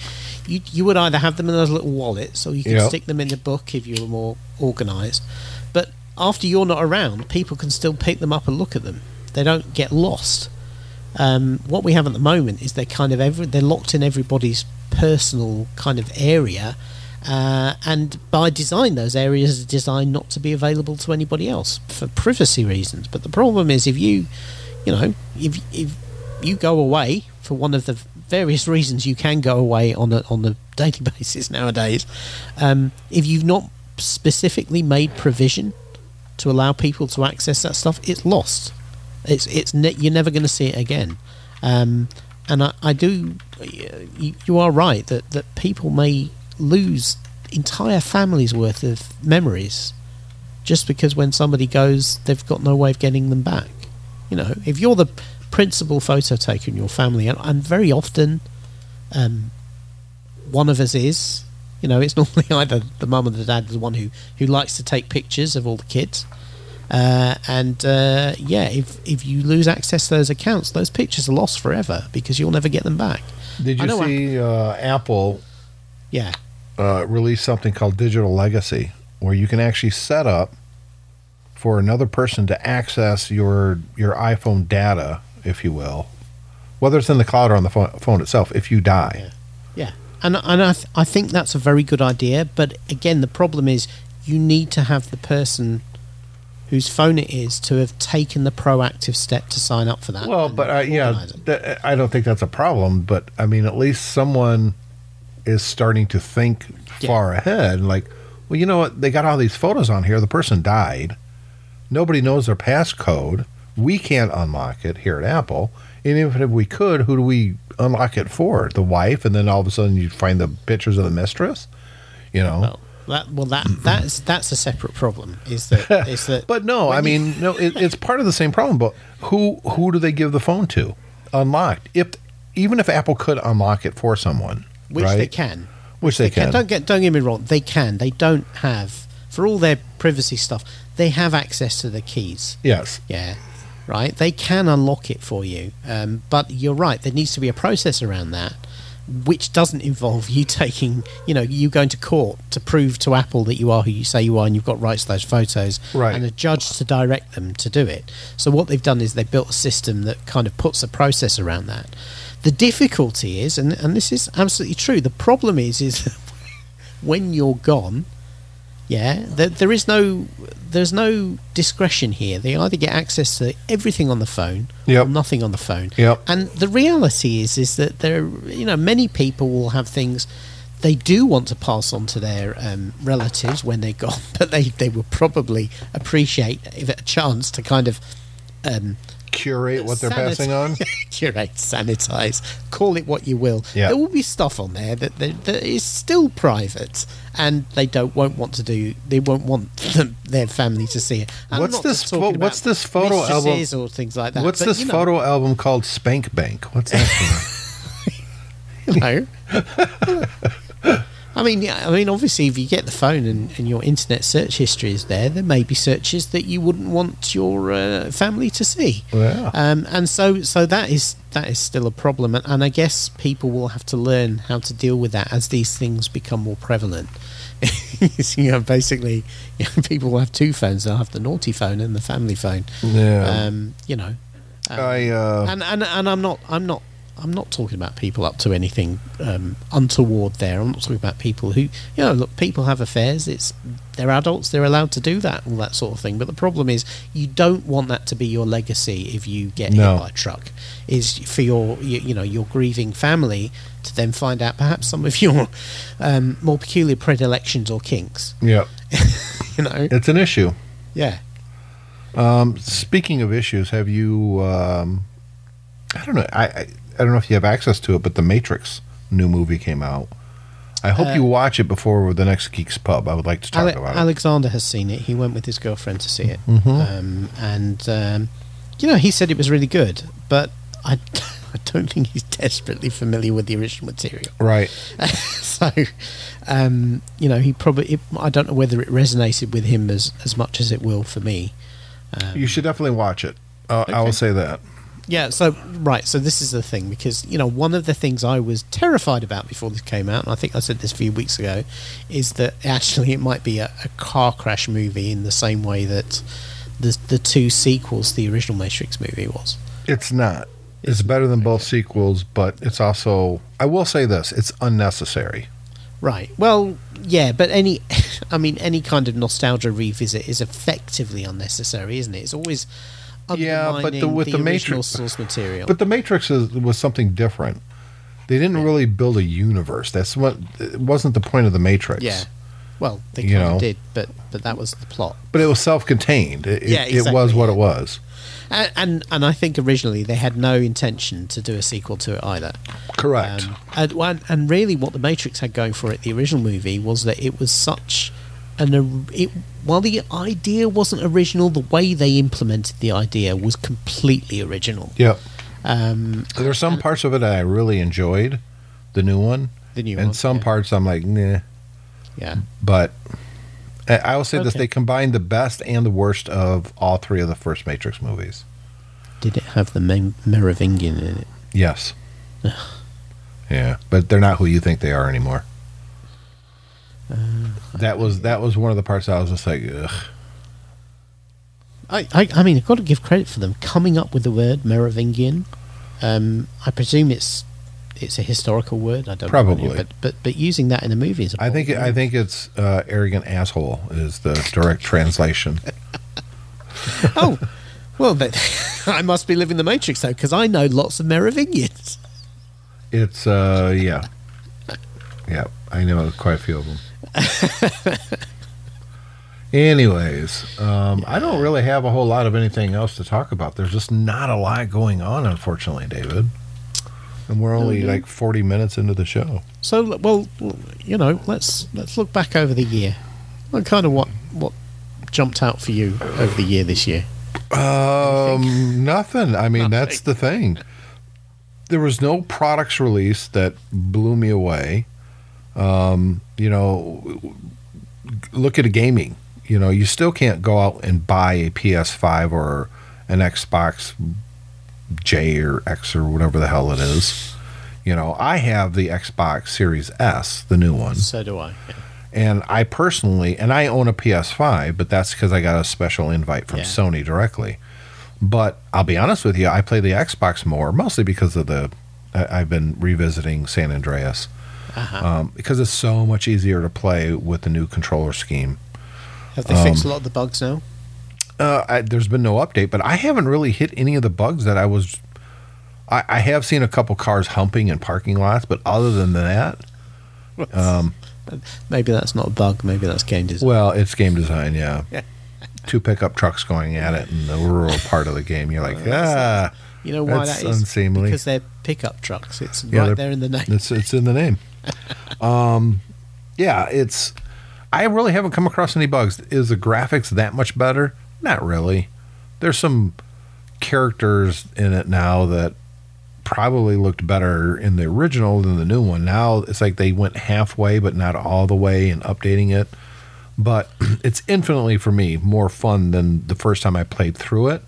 you you would either have them in those little wallets or you could Yep. stick them in the book if you were more organized. After you're not around, people can still pick them up and look at them. They don't get lost. Um, what we have at the moment is they're kind of every, they're locked in everybody's personal kind of area, uh, and by design, those areas are designed not to be available to anybody else for privacy reasons. But the problem is if you, you know, if if you go away for one of the various reasons you can go away on a on a daily basis nowadays, um, if you've not specifically made provision to allow people to access that stuff, it's lost. It's it's ne- you're never going to see it again. Um, and I, I do, you, you are right that that people may lose entire families worth of memories just because when somebody goes, they've got no way of getting them back. You know, if you're the principal photo taker in your family, and, and very often, um, one of us is. You know, it's normally either the mum or the dad, is the one who who likes to take pictures of all the kids. Uh, and uh, yeah, if if you lose access to those accounts, those pictures are lost forever because you'll never get them back. Did I you see uh, Apple Yeah, uh, release something called Digital Legacy, where you can actually set up for another person to access your your iPhone data, if you will, whether it's in the cloud or on the phone, phone itself. If you die, yeah, and and I th- I think that's a very good idea. But again, the problem is you need to have the person whose phone it is to have taken the proactive step to sign up for that. well, but uh, yeah, organise it. I don't think that's a problem. But I mean, at least someone is starting to think Yeah. far ahead. Like, well, you know what? They got all these photos on here. The person died. Nobody knows their passcode. We can't unlock it here at Apple. And even if we could, who do we unlock it for? The wife, and then all of a sudden you find the pictures of the mistress. You know. Well, that well that that's that's a separate problem. Is that is that? But no, I mean, no, it, it's part of the same problem. But who who do they give the phone to? Unlocked. If even if Apple could unlock it for someone, which right? they can, which they, can. Don't get don't get me wrong. They can. They don't have for all their privacy stuff. They have access to the keys. Yes. Yeah, right. They can unlock it for you. Um, but you're right. There needs to be a process around that, which doesn't involve you taking, you know, you going to court to prove to Apple that you are who you say you are and you've got rights to those photos, Right. and a judge to direct them to do it. So what they've done is they've built a system that kind of puts a process around that. The difficulty is, and, and this is absolutely true. The problem is, is when you're gone, yeah, there, there is no there's no discretion here. They either get access to everything on the phone Yep. or nothing on the phone. Yep. And the reality is is that there you know many people will have things they do want to pass on to their um, relatives when they're gone, but they, they will probably appreciate if a chance to kind of um, Curate what they're sanit- passing on. curate, sanitize, call it what you will. Yeah. There will be stuff on there that, that, that is still private, and they don't won't want to do. They won't want them, their family to see it. And What's this what's this photo album- or things like that. What's but, this you know, photo album called? Spank Bank. What's that? for? I mean, yeah, I mean, obviously, if you get the phone and, and your internet search history is there, there may be searches that you wouldn't want your uh, family to see. Yeah. Um, and so, so that is that is still a problem, and, and I guess people will have to learn how to deal with that as these things become more prevalent. you know, basically, you know, people will have two phones. They'll have the naughty phone and the family phone. Yeah. Um, you know, um, I uh, and and and I'm not I'm not I'm not talking about people up to anything um, untoward there. I'm not talking about people who you know look people have affairs. It's they're adults. They're allowed to do that, all that sort of thing. But the problem is you don't want that to be your legacy if you get No. hit by a truck. Is for your you, you know your grieving family to then find out perhaps some of your um, more peculiar predilections or kinks. yeah, You know, it's an issue. yeah. Um, speaking of issues, have you? Um, I don't know. I, I I don't know if you have access to it, but the Matrix new movie came out. I hope Uh, you watch it before the next Geeks Pub. I would like to talk Ale- about it. Alexander has seen it. He went with his girlfriend to see it, Mhm. um, and um, you know he said it was really good. But I, I don't think he's desperately familiar with the original material. Right. so, um, you know, he probably it, I don't know whether it resonated with him as as much as it will for me. Um, You should definitely watch it. Uh, I will say that. Yeah, so right, so this is the thing because you know one of the things I was terrified about before this came out, and I think I said this a few weeks ago, is that actually it might be a, a car crash movie in the same way that the the two sequels, the original Matrix movie was. It's not. It's better than both sequels, but it's also. I will say this: it's unnecessary. Right. Well, yeah, but any, I mean, any kind of nostalgia revisit is effectively unnecessary, isn't it? It's always Yeah, but the- with the original Matrix- source material. But the Matrix is, was something different. They didn't really build a universe. That's what. It wasn't the point of the Matrix. yeah. Well, they kind of did, but but that was the plot. But it was self-contained. It, it- Yeah, it was what yeah. it was. And, and and I think originally they had no intention to do a sequel to it either. Correct. Um, and and really, what the Matrix had going for it, the original movie, was that it was such an or- it, while the idea wasn't original, the way they implemented the idea was completely original. Yeah. Um, are some parts of it I really enjoyed, the new one, the new and one, some yeah. parts I'm like, nah. yeah. But I will say this: they combined the best and the worst of all three of the first Matrix movies. Did it have the Mer- Merovingian in it? Yes. yeah, but they're not who you think they are anymore. That was that was one of the parts I was just like, ugh. I, I, I mean, I've got to give credit for them coming up with the word Merovingian. Um, I presume it's it's a historical word. I don't Probably. know, but but but using that in a movie is. A I think I think it's uh, arrogant asshole is the direct translation. oh, well, then, I must be living the Matrix though, because I know lots of Merovingians. It's uh yeah. Yep, I know quite a few of them. Anyways, um, I don't really have a whole lot of anything else to talk about. There's just not a lot going on, unfortunately, David. And we're only Okay. like 40 minutes into the show. So, well, you know, let's let's look back over the year. What kind of what what jumped out for you over the year this year? Um, nothing. I mean, that's the thing. There was no products released that blew me away. Um, you know, look at a gaming. You know, you still can't go out and buy a PS5 or an Xbox J or X or whatever the hell it is. You know, I have the Xbox Series S, the new one. So do I. yeah. And I personally, and I own a PS5, but that's because I got a special invite from Yeah. Sony directly. But I'll be honest with you, I play the Xbox more, mostly because of the. I've been revisiting San Andreas Uh-huh. um, because it's so much easier to play with the new controller scheme. Have they um, fixed a lot of the bugs now? Uh, I, there's been no update, but I haven't really hit any of the bugs that I was. I, I have seen a couple cars humping in parking lots, but other than that, um, Maybe that's not a bug. Maybe that's game design. Well, it's game design, yeah. Yeah. Two pickup trucks going at it in the rural part of the game. You're like, ah, you know why that's that is? unseemly. Because they're pickup trucks. It's Yeah, right there in the name. it's it's in the name. Um, yeah, it's. I really haven't come across any bugs. Is the graphics that much better? Not really. There's some characters in it now that probably looked better in the original than the new one. Now it's like they went halfway, but not all the way in updating it. But it's infinitely for me more fun than the first time I played through it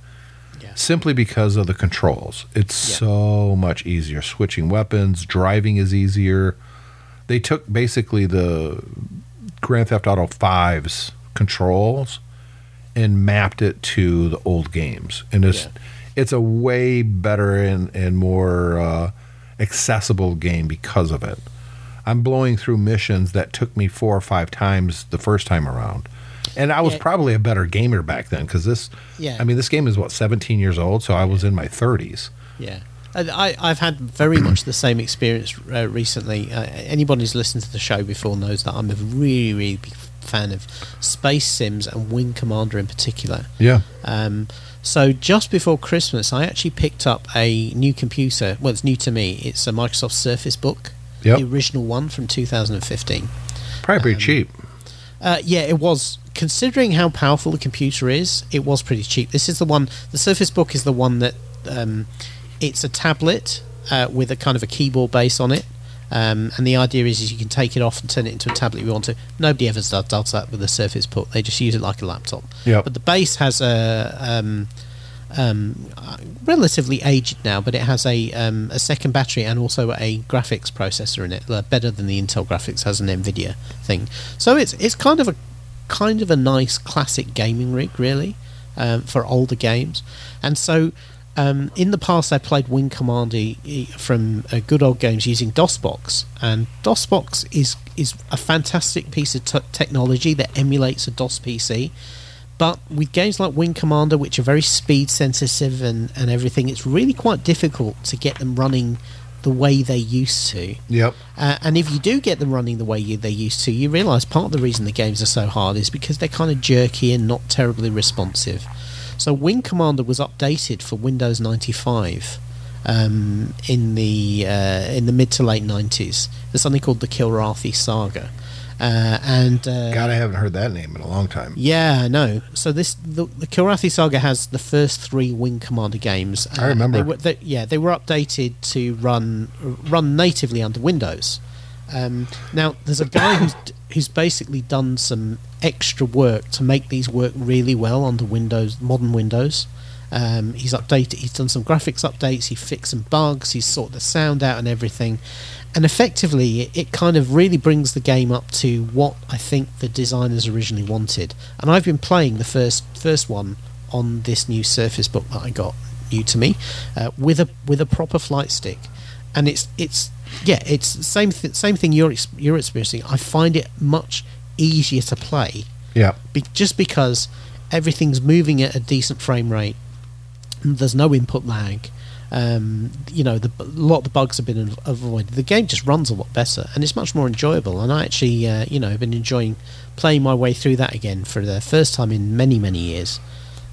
simply because of the controls. It's Yeah. so much easier. Switching weapons, driving is easier. They took basically the Grand Theft Auto 5's controls and mapped it to the old games. And it's Yeah. it's a way better and, and more uh, accessible game because of it. I'm blowing through missions that took me four or five times the first time around. And I was Yeah. probably a better gamer back then because this, Yeah. I mean, this game is what 17 years old, so I was in my 30s. Yeah. I, I've had very much the same experience uh, recently. Uh, anybody who's listened to the show before knows that I'm a really, really big fan of Space Sims and Wing Commander in particular. Yeah, Um, so just before Christmas, I actually picked up a new computer. Well, it's new to me. It's a Microsoft Surface Book, Yep. the original one from 2015. probably Um, pretty cheap. Uh, yeah, it was. Considering how powerful the computer is, it was pretty cheap. This is the one. The Surface Book is the one that um, it's a tablet uh, with a kind of a keyboard base on it. Um, and the idea is, is you can take it off and turn it into a tablet if you want to. Nobody ever does, that with the Surface Book. They just use it like a laptop. Yep. But the base has a um, um, relatively aged now, but it has a um, a second battery and also a graphics processor in it, uh, better than the Intel graphics has an Nvidia thing. So it's it's kind of a kind of a nice classic gaming rig, really, um, for older games. And so um, in the past, I played Wing Commander from uh, good old games using DOSBox, and DOSBox is is a fantastic piece of t- technology that emulates a DOS PC. But with games like Wing Commander, which are very speed sensitive and, and everything, it's really quite difficult to get them running the way they used to. Yep. Uh, and if you do get them running the way you, they used to, you realise part of the reason the games are so hard is because they're kind of jerky and not terribly responsive. So Wing Commander was updated for Windows 95 um, in the uh, in the mid to late 90s. There's something called the Kilrathi Saga, uh, and uh, God, I haven't heard that name in a long time. yeah, I know. So this the, the Kilrathi Saga has the first three Wing Commander games. I remember. They were, they, yeah, they were updated to run run natively under Windows. Um, now there's a guy who's who's basically done some extra work to make these work really well under Windows, modern Windows. Um, he's updated. He's done some graphics updates. He fixed some bugs. He's sorted the sound out and everything. And effectively, it, it kind of really brings the game up to what I think the designers originally wanted. And I've been playing the first first one on this new Surface Book that I got, new to me, uh, with a with a proper flight stick, and it's it's yeah, it's the same th- same thing you're ex- you're experiencing. I find it much easier to play Yeah. be- just because everything's moving at a decent frame rate. There's no input lag. Um, you know, the, a lot of the bugs have been avoided. The game just runs a lot better, and it's much more enjoyable. And I actually, uh, you know, have been enjoying playing my way through that again for the first time in many, many years.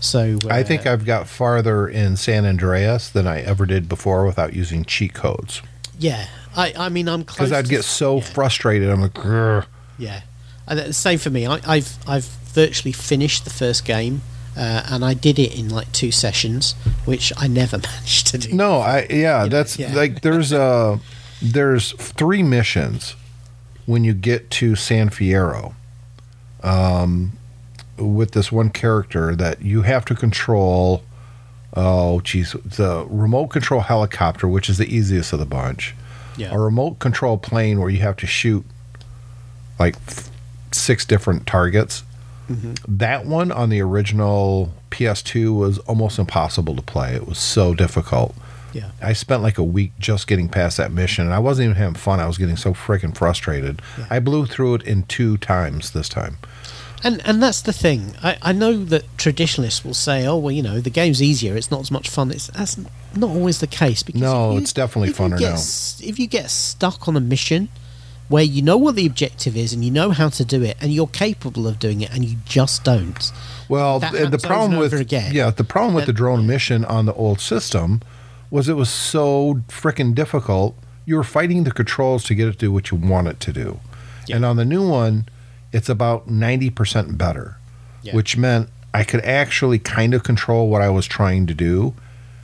So uh, I think I've got farther in San Andreas than I ever did before without using cheat codes. yeah, I, I mean, I'm Because I'd get so yeah. frustrated. I'm like, "Grr." Yeah, and the same for me. I, I've I've virtually finished the first game, uh, and I did it in like two sessions, which I never managed to do. no, I yeah, that's yeah. like there's uh there's three missions when you get to San Fierro. Um, with this one character that you have to control. Oh, geez, the remote control helicopter, which is the easiest of the bunch. Yeah. a remote control plane where you have to shoot like f- six different targets. Mm-hmm. That one on the original PS2 was almost impossible to play. It was so difficult. Yeah. I spent like a week just getting past that mission, and I wasn't even having fun. I was getting so freaking frustrated. Yeah. I blew through it in two times this time. And and that's the thing. I, I know that traditionalists will say, "Oh, well, you know, the game's easier. It's not as much fun." It's that's not always the case. Because No, you- it's definitely funner get now. If you get stuck on a mission where you know what the objective is and you know how to do it and you're capable of doing it and you just don't, Well, the problem with again. yeah, the problem with That- the drone mission on the old system was it was so freaking difficult. You were fighting the controls to get it to do what you want it to do, Yeah. and on the new one, it's about ninety percent better, Yeah. which meant I could actually kind of control what I was trying to do.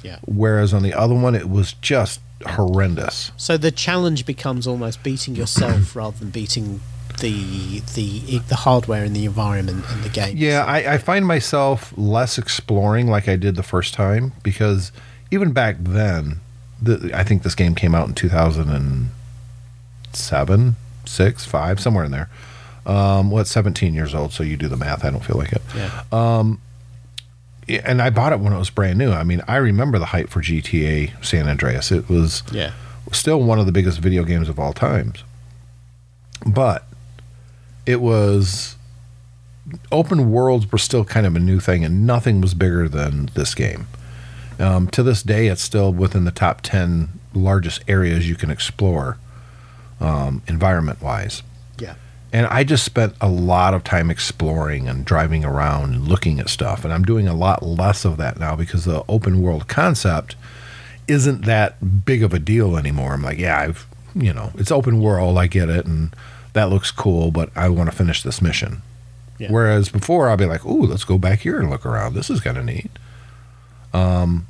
Yeah. Whereas on the other one, it was just horrendous. So the challenge becomes almost beating yourself rather than beating the the the hardware and the environment and the game. Yeah, I, I find myself less exploring like I did the first time because even back then, the, I think this game came out in 2007, 6, 5, somewhere in there. Um, what, 17 years old, so you do the math. I don't feel like it. Yeah. Yeah, And I bought it when it was brand new. I mean, I remember the hype for GTA San Andreas. It was yeah. still one of the biggest video games of all times. But it was open worlds were still kind of a new thing, and nothing was bigger than this game. Um, to this day, it's still within the top ten largest areas you can explore, um, environment wise. And I just spent a lot of time exploring and driving around and looking at stuff. And I'm doing a lot less of that now because the open world concept isn't that big of a deal anymore. I'm like, yeah, I've, you know, it's open world. I get it. And that looks cool, but I want to finish this mission. Yeah. Whereas before, I'll be like, ooh, let's go back here and look around. This is kind of neat. Um,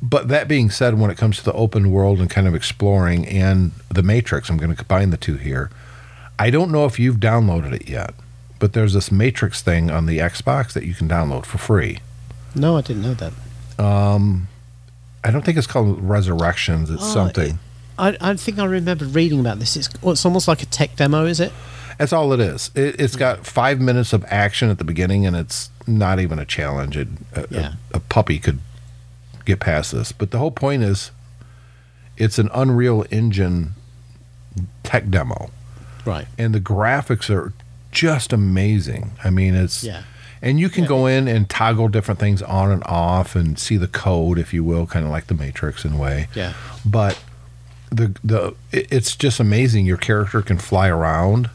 but that being said, when it comes to the open world and kind of exploring and the Matrix, I'm going to combine the two here. I don't know if you've downloaded it yet, but there's this Matrix thing on the Xbox that you can download for free. No, I didn't know that. Um, I don't think it's called Resurrections. It's Oh, something. I, I think I remember reading about this. It's it's almost like a tech demo, is it? That's all it is. It, it's got hmm. five minutes of action at the beginning, and it's not even a challenge. It, a, Yeah. a, a puppy could get past this. But the whole point is, it's an Unreal Engine tech demo, Right. and the graphics are just amazing. I mean, it's Yeah. and you can go in and toggle different things on and off and see the code, if you will, kind of like the Matrix in a way. Yeah. But the the it's just amazing. Your character can fly around.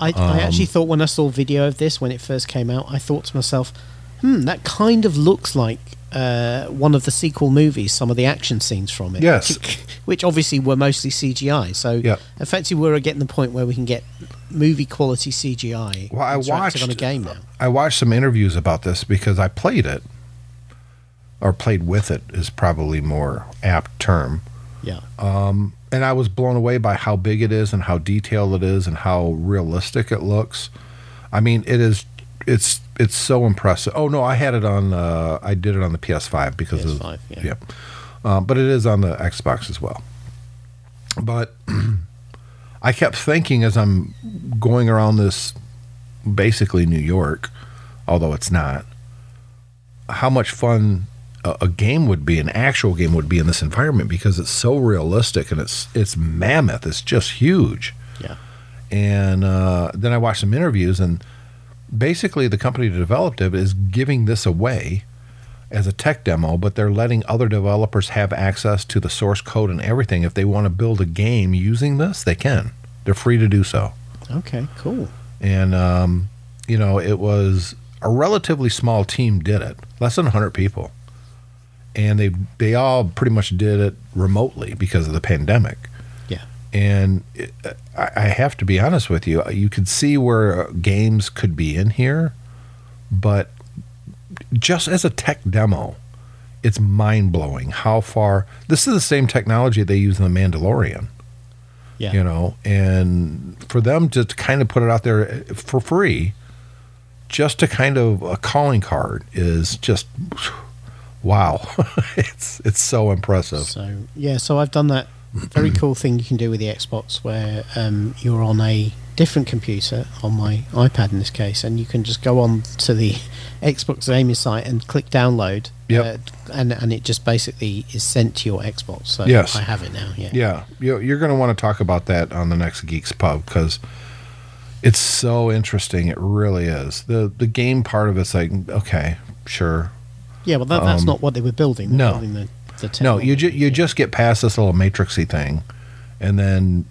I, I actually thought when I saw video of this when it first came out, I thought to myself, "Hmm, that kind of looks like uh, one of the sequel movies. Some of the action scenes from it, Yes. which, which obviously were mostly CGI. So, Yep. effectively, we're getting the point where we can get movie quality CGI Well, I watched on a game now. I watched some interviews about this because I played it, or played with it is probably more apt term. Yeah, and I was blown away by how big it is and how detailed it is and how realistic it looks. I mean, it is it's it's so impressive. Oh no, I had it on uh, I did it on the PS5 because PS5, of yeah. yeah. Uh, but it is on the Xbox as well. But I kept thinking as I'm going around this basically New York, although it's not, how much fun a, a game would be, an actual game would be in this environment because it's so realistic and it's it's mammoth. It's just huge. yeah, And uh, then I watched some interviews, and basically the company that developed it is giving this away as a tech demo, but they're letting other developers have access to the source code and everything. If they want to build a game using this, they can. They're free to do so. Okay, cool. And um, you know, it was a relatively small team did it, less than 100 people, and they they all pretty much did it remotely because of the pandemic. And it, I, I have to be honest with you, you could see where games could be in here, but just as a tech demo, it's mind blowing how far this is the same technology they use in the Mandalorian. Yeah. You know, and for them to kind of put it out there for free, just to kind of a calling card is just wow. it's it's so impressive. So yeah, so I've done that very cool thing you can do with the Xbox where um, you're on a different computer on my iPad in this case, and you can just go on to the Xbox gaming site and click download. Yep. Uh, and and it just basically is sent to your Xbox. So Yes. I have it now. Yeah. Yeah, you- you're going to want to talk about that on the next Geeks Pub because it's so interesting. It really is. the The game part of it's like okay, sure. Yeah. Well, that, that's Um, not what they were building. They were no. building the, the No, you ju- you just get past this little matrixy thing, and then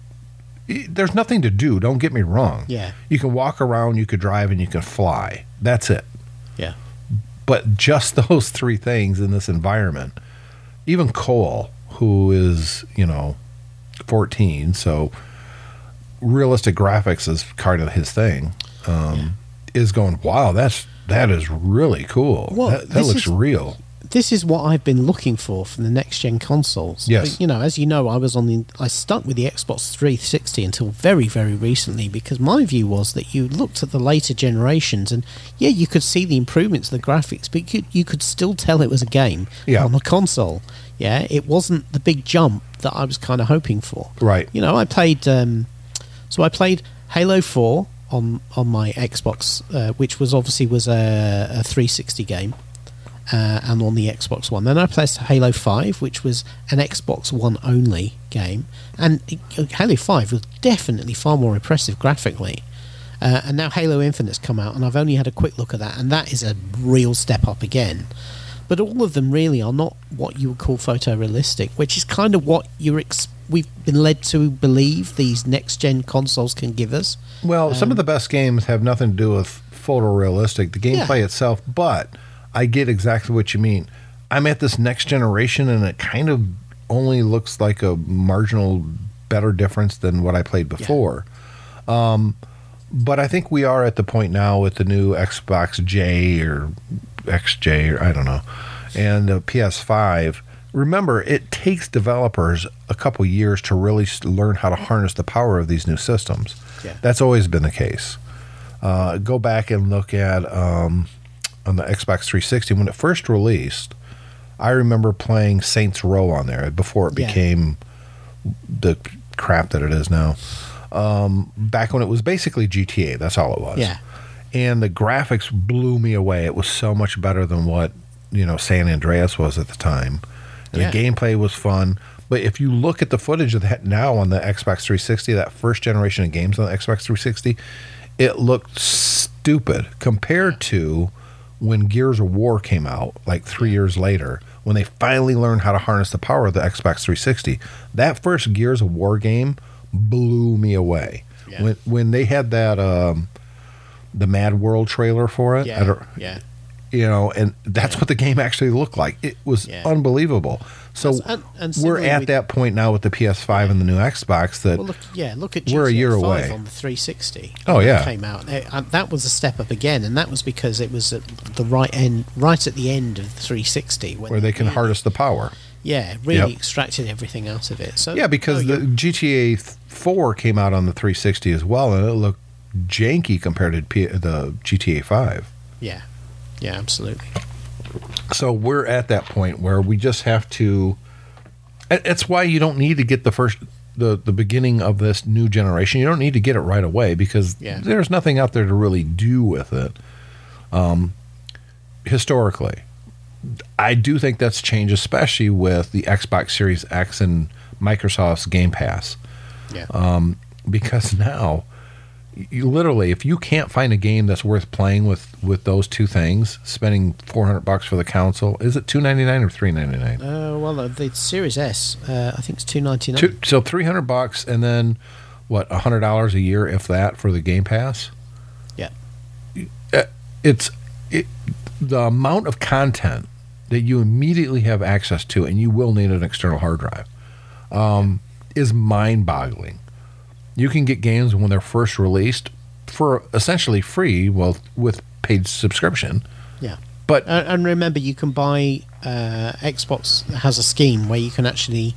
y- there's nothing to do. Don't get me wrong. Yeah. you can walk around, you could drive, and you can fly. That's it. Yeah. But just those three things in this environment, even Cole, who is you know 14, so realistic graphics is kind of his thing, um, is going. Wow, that's that is really cool. Well, that that looks is- real. This is what I've been looking for from the next gen consoles. Yes. you know, as you know, I was on the I stuck with the Xbox 360 until very very recently because my view was that you looked at the later generations and yeah, you could see the improvements of the graphics, but you, you could still tell it was a game Yeah. on a console. Yeah, it wasn't the big jump that I was kind of hoping for. Right. You know, I played. Um, so I played Halo Four on on my Xbox, uh, which was obviously was a, a 360 game, uh, and on the Xbox One. Then I played Halo Five, which was an Xbox One only game, and Halo Five was definitely far more impressive graphically. Uh, and now Halo Infinite's come out, and I've only had a quick look at that, and that is a real step up again. But all of them really are not what you would call photorealistic, which is kind of what you're ex- we've been led to believe these next gen consoles can give us. Well, some of the best games have nothing to do with photorealistic, the gameplay Yeah. itself, but I get exactly what you mean. I'm at this next generation and it kind of only looks like a marginal better difference than what I played before. Um, but I think we are at the point now with the new Xbox J or XJ or I don't know, and the PS5. Remember, it takes developers a couple years to really learn how to harness the power of these new systems. Yeah. That's always been the case. Uh, go back and look at um, on the Xbox 360 when it first released. I remember playing Saints Row on there before it Yeah. became the crap that it is now. Um, back when it was basically GTA, that's all it was. Yeah. And the graphics blew me away. It was so much better than what you know San Andreas was at the time, and Yeah. the gameplay was fun. But if you look at the footage of that now on the Xbox 360, that first generation of games on the Xbox 360, it looked stupid compared to when Gears of War came out, like three years later, when they finally learned how to harness the power of the Xbox 360. That first Gears of War game blew me away. Yeah. When when they had that um, the Mad World trailer for it, I Yeah, don't- yeah. You know, and that's what the game actually looked like. It was Yeah. unbelievable. So and- and we're at that point now with the PS5 and the new Xbox that Well, look, yeah, look at We're a GTA year 5 away. on the 360. Oh, yeah. came out. Uh, that was a step up again, and that was because it was at the right end, right at the end of the 360, when where they can really- harness the power. Yeah, really Yep. extracted everything out of it. So Yeah, because oh, the GTA 4 came out on the 360 as well, and it looked janky compared to P- the GTA 5. yeah, yeah, absolutely. So we're at that point where we just have to. That's why you don't need to get the first the the beginning of this new generation. You don't need to get it right away because Yeah. there's nothing out there to really do with it. Um, historically, I do think that's changed, especially with the Xbox Series X and Microsoft's Game Pass Yeah, Um, because now you literally, if you can't find a game that's worth playing with with those two things, spending four hundred bucks for the console, is it two ninety nine or three ninety nine? Uh, well, the Series S, uh, I think it's two ninety nine. Two, so three hundred bucks, and then what? hundred dollars a year, if that, for the Game Pass. Yeah. Uh, it's it, the amount of content that you immediately have access to, and you will need an external hard drive, um, is mind-boggling. You can get games when they're first released for essentially free, well, with paid subscription. Yeah. But Uh, and remember, you can buy. Uh, Xbox has a scheme where you can actually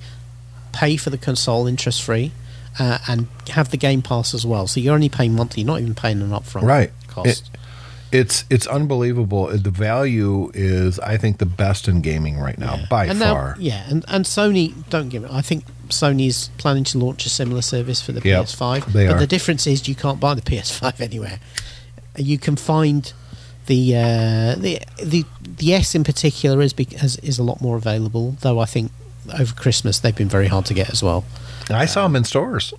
pay for the console interest free uh, and have the Game Pass as well. So you're only paying monthly, you're not even paying an upfront Right. cost. it's it's unbelievable. The value is, I think, the best in gaming right now Yeah. by and now- far. yeah, and, and Sony, don't give it. I think Sony's planning to launch a similar service for the Yep, PS5. they but are. the difference is you can't buy the PS5 anywhere. You can find the uh, the the the S in particular is has, is a lot more available. Though I think over Christmas they've been very hard to get as well. I saw them in stores.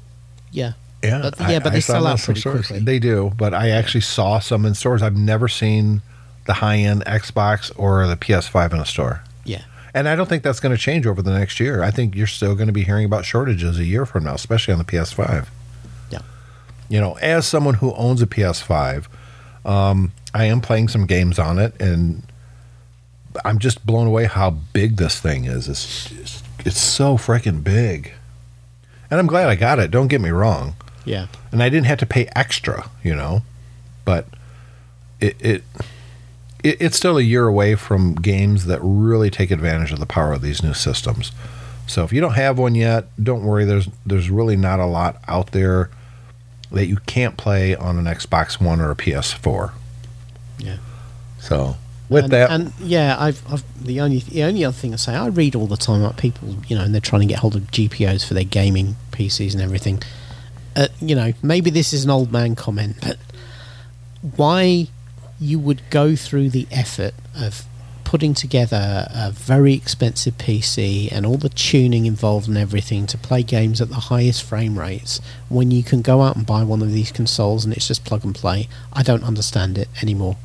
Yeah, Yeah, But- yeah, but they saw sell out pretty stores. quickly. They do, but I actually saw some in stores. I've never seen the high end Xbox or the PS5 in a store. And I don't think that's going to change over the next year. I think you're still going to be hearing about shortages a year from now, especially on the PS5. yeah. You know, as someone who owns a PS5, um, I am playing some games on it, and I'm just blown away how big this thing is. It's it's, it's so freaking big, and I'm glad I got it. Don't get me wrong, Yeah, and I didn't have to pay extra, you know, but it it. It it's still a year away from games that really take advantage of the power of these new systems. So if you don't have one yet, don't worry. There's there's really not a lot out there that you can't play on an Xbox One or a PS4. yeah. So with and, that, and yeah, I've, I've the only the only other thing I say, I read all the time about people, you know, and they're trying to get hold of GPUs for their gaming PCs and everything. Uh, you know, maybe this is an old man comment, but why you would go through the effort of putting together a very expensive PC and all the tuning involved and everything to play games at the highest frame rates when you can go out and buy one of these consoles and it's just plug and play. I don't understand it anymore.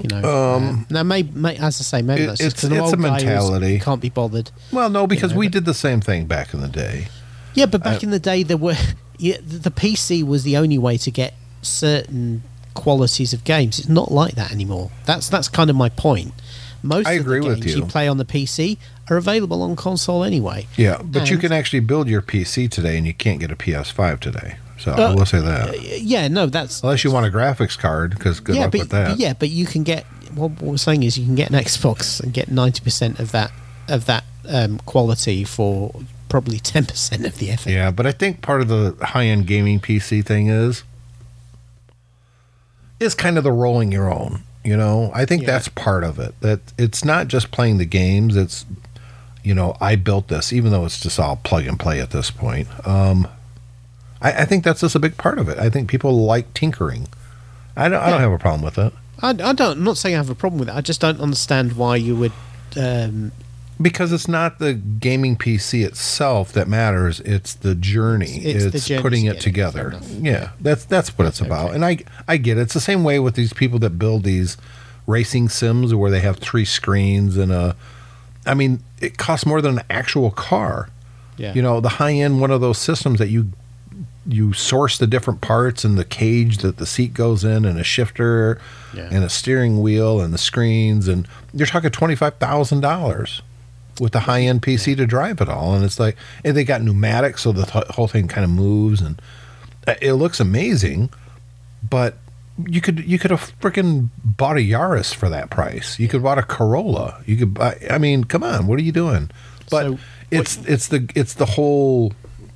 You know, Um, uh, now may, may, as I say, maybe it- that's it's- I'm it's a mentality. Can't be bothered. well, no, because know, we did the same thing back in the day. Yeah, but back Uh, in the day, there were yeah, the PC was the only way to get certain qualities of games. It's not like that anymore. That's that's kind of my point. Most I of agree the with games you. play on the PC are available on console anyway. Yeah, but you can actually build your PC today, and you can't get a PS5 today. So I Uh, will say that, Yeah, no, that's unless you want a graphics card, because good yeah, luck but, with that. yeah, but you can get what, what we're saying is you can get an Xbox and get ninety percent of that of that um, quality for probably ten percent of the effort. Yeah, but I think part of the high end gaming PC thing is is kind of the rolling your own. You know, I think Yeah. that's part of it. That it's not just playing the games. It's you know, I built this, even though it's just all plug and play at this point. Um, I, I think that's just a big part of it. I think people like tinkering. I don't. I don't have a problem with it I, I don't. I'm not saying I have a problem with it. I just don't understand why you would. Um, because it's not the gaming PC itself that matters. It's the journey. It's- It's, it's putting it get it. together. Yeah, that's that's what it's That's about. okay. And I I get it. It's the same way with these people that build these racing sims where they have three screens and a. I mean, it costs more than an actual car. yeah. You know, the high end one of those systems that you you source the different parts and the cage that the seat goes in and a shifter Yeah. and a steering wheel and the screens and you're talking twenty five thousand dollars with the high end PC to drive it all and it's like and they got pneumatics so the th- whole thing kind of moves and uh, it looks amazing, but you could you could have freaking bought a Yaris for that price. You could bought a Corolla. You could buy. I mean, come on, what are you doing? But So, it's it's the it's the whole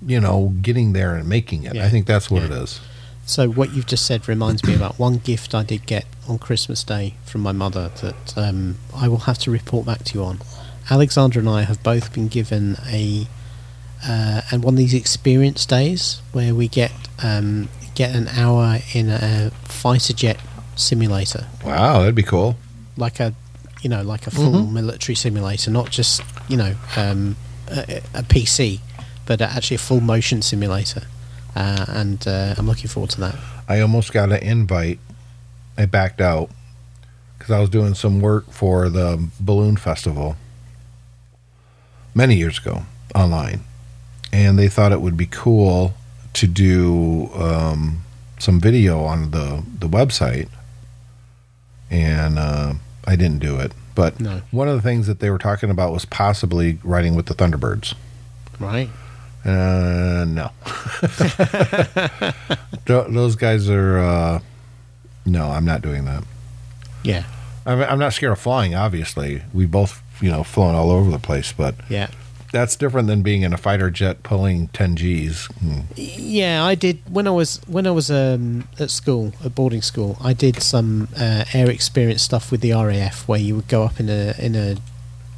you know getting there and making it. Yeah. I think that's what Yeah. it is. So what you've just said reminds me about one gift I did get on Christmas Day from my mother that um, I will have to report back to you on. Alexandra and I have both been given a uh, and one of these experience days where we get um, get an hour in a fighter jet simulator, Wow, that'd be cool. like a you know like a full Mhm. military simulator, not just you know um, a, a PC, but actually a full motion simulator. Uh, and uh, I'm looking forward to that. I almost got an invite. I backed out because I was doing some work for the balloon festival many years ago online, and they thought it would be cool to do um, some video on the the website, and uh, I didn't do it. But No. one of the things that they were talking about was possibly riding with the Thunderbirds. Right. Uh, no. Those guys are. Uh, no, I'm not doing that. Yeah. I'm, I'm not scared of flying. Obviously, we both, you know, flown all over the place, but Yeah. that's different than being in a fighter jet pulling 10 Gs. Hmm. Yeah, I did when I was when I was um, at school, at boarding school. I did some uh, air experience stuff with the RAF, where you would go up in a in a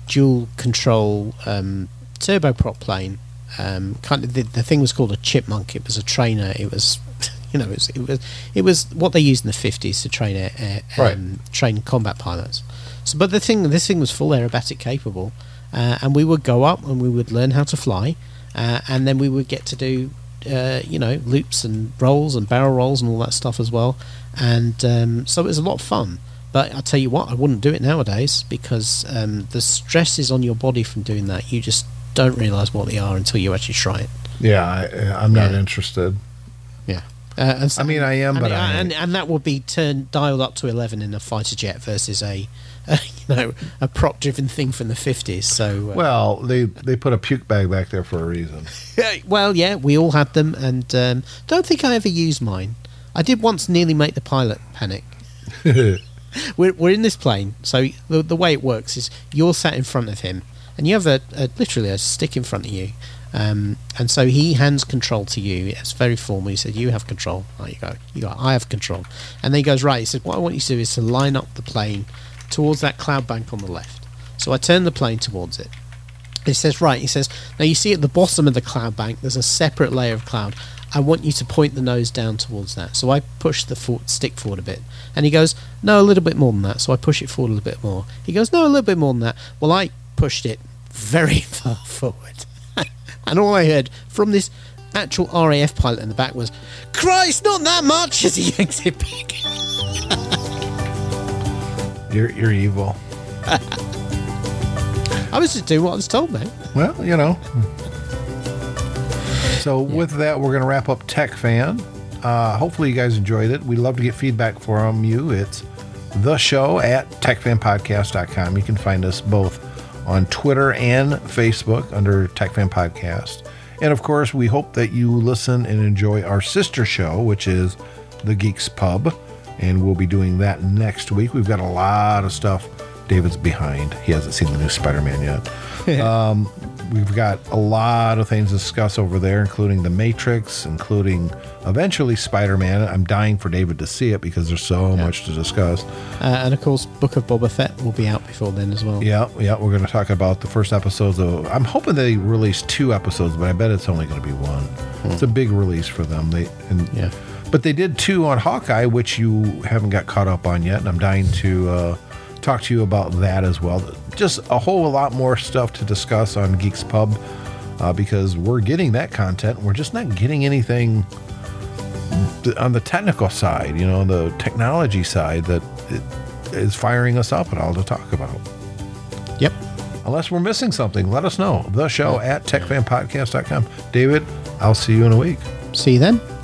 dual control um, turboprop plane. Um, kind of the, the thing was called a chipmunk. It was a trainer. It was, you know, it was it was, it was what they used in the fifties to train air, air, Right. um, train combat pilots. So, but the thing, this thing was full aerobatic capable, uh, and we would go up and we would learn how to fly, uh, and then we would get to do, uh, you know, loops and rolls and barrel rolls and all that stuff as well. And um, so it was a lot of fun. But I tell you what, I wouldn't do it nowadays because um, the stresses on your body from doing that, you just don't realise what they are until you actually try it. Yeah, I, I'm not Yeah. interested. Yeah. Uh, so- I mean, I am, and, but I and, and that would be turned dialed up to eleven in a fighter jet versus a, you know a prop driven thing from the fifties. So uh, Well, they they put a puke bag back there for a reason. well, yeah, we all had them, and um, don't think I ever used mine. I did once nearly make the pilot panic. We're, we're in this plane, so the, the way it works is you're sat in front of him, and you have a, a literally a stick in front of you, um, and so he hands control to you. It's very formal. He said, "You have control." There you go. You go. I have control, and then he goes right. He said, "What I want you to do is to line up the plane towards that cloud bank on the left." So I turn the plane towards it. He says, right, he says, now you see at the bottom of the cloud bank, there's a separate layer of cloud. I want you to point the nose down towards that. So I push the stick forward a bit. And he goes, no, a little bit more than that. So I push it forward a little bit more. He goes, no, a little bit more than that. Well, I pushed it very far forward. and all I heard from this actual RAF pilot in the back was, Christ, not that much, as he yanks it back. You're you're evil. I was just doing what I was told, man. Well, you know. So with that, we're going to wrap up Tech Fan. Uh, hopefully, you guys enjoyed it. We'd love to get feedback from you. It's the show at techfanpodcast.com. You can find us both on Twitter and Facebook under TechFan Podcast. And of course, we hope that you listen and enjoy our sister show, which is The Geeks Pub. And we'll be doing that next week. We've got a lot of stuff. David's behind. He hasn't seen the new Spider Man yet. um, we've got a lot of things to discuss over there, including The Matrix, including eventually Spider Man. I'm dying for David to see it because there's so much to discuss. Uh, and of course, Book of Boba Fett will be out before then as well. Yeah, yeah, we're going to talk about the first episodes of. I'm hoping they release two episodes, but I bet it's only going to be one. It's a big release for them. They and Yeah. But they did two on Hawkeye, which you haven't got caught up on yet, and I'm dying to uh, talk to you about that as well. Just a whole lot more stuff to discuss on Geeks Pub uh, because we're getting that content. We're just not getting anything on the technical side, you know, the technology side that is firing us up at all to talk about. Yep. Unless we're missing something, let us know. The show at techfanpodcast.com. David, I'll see you in a week. See you then.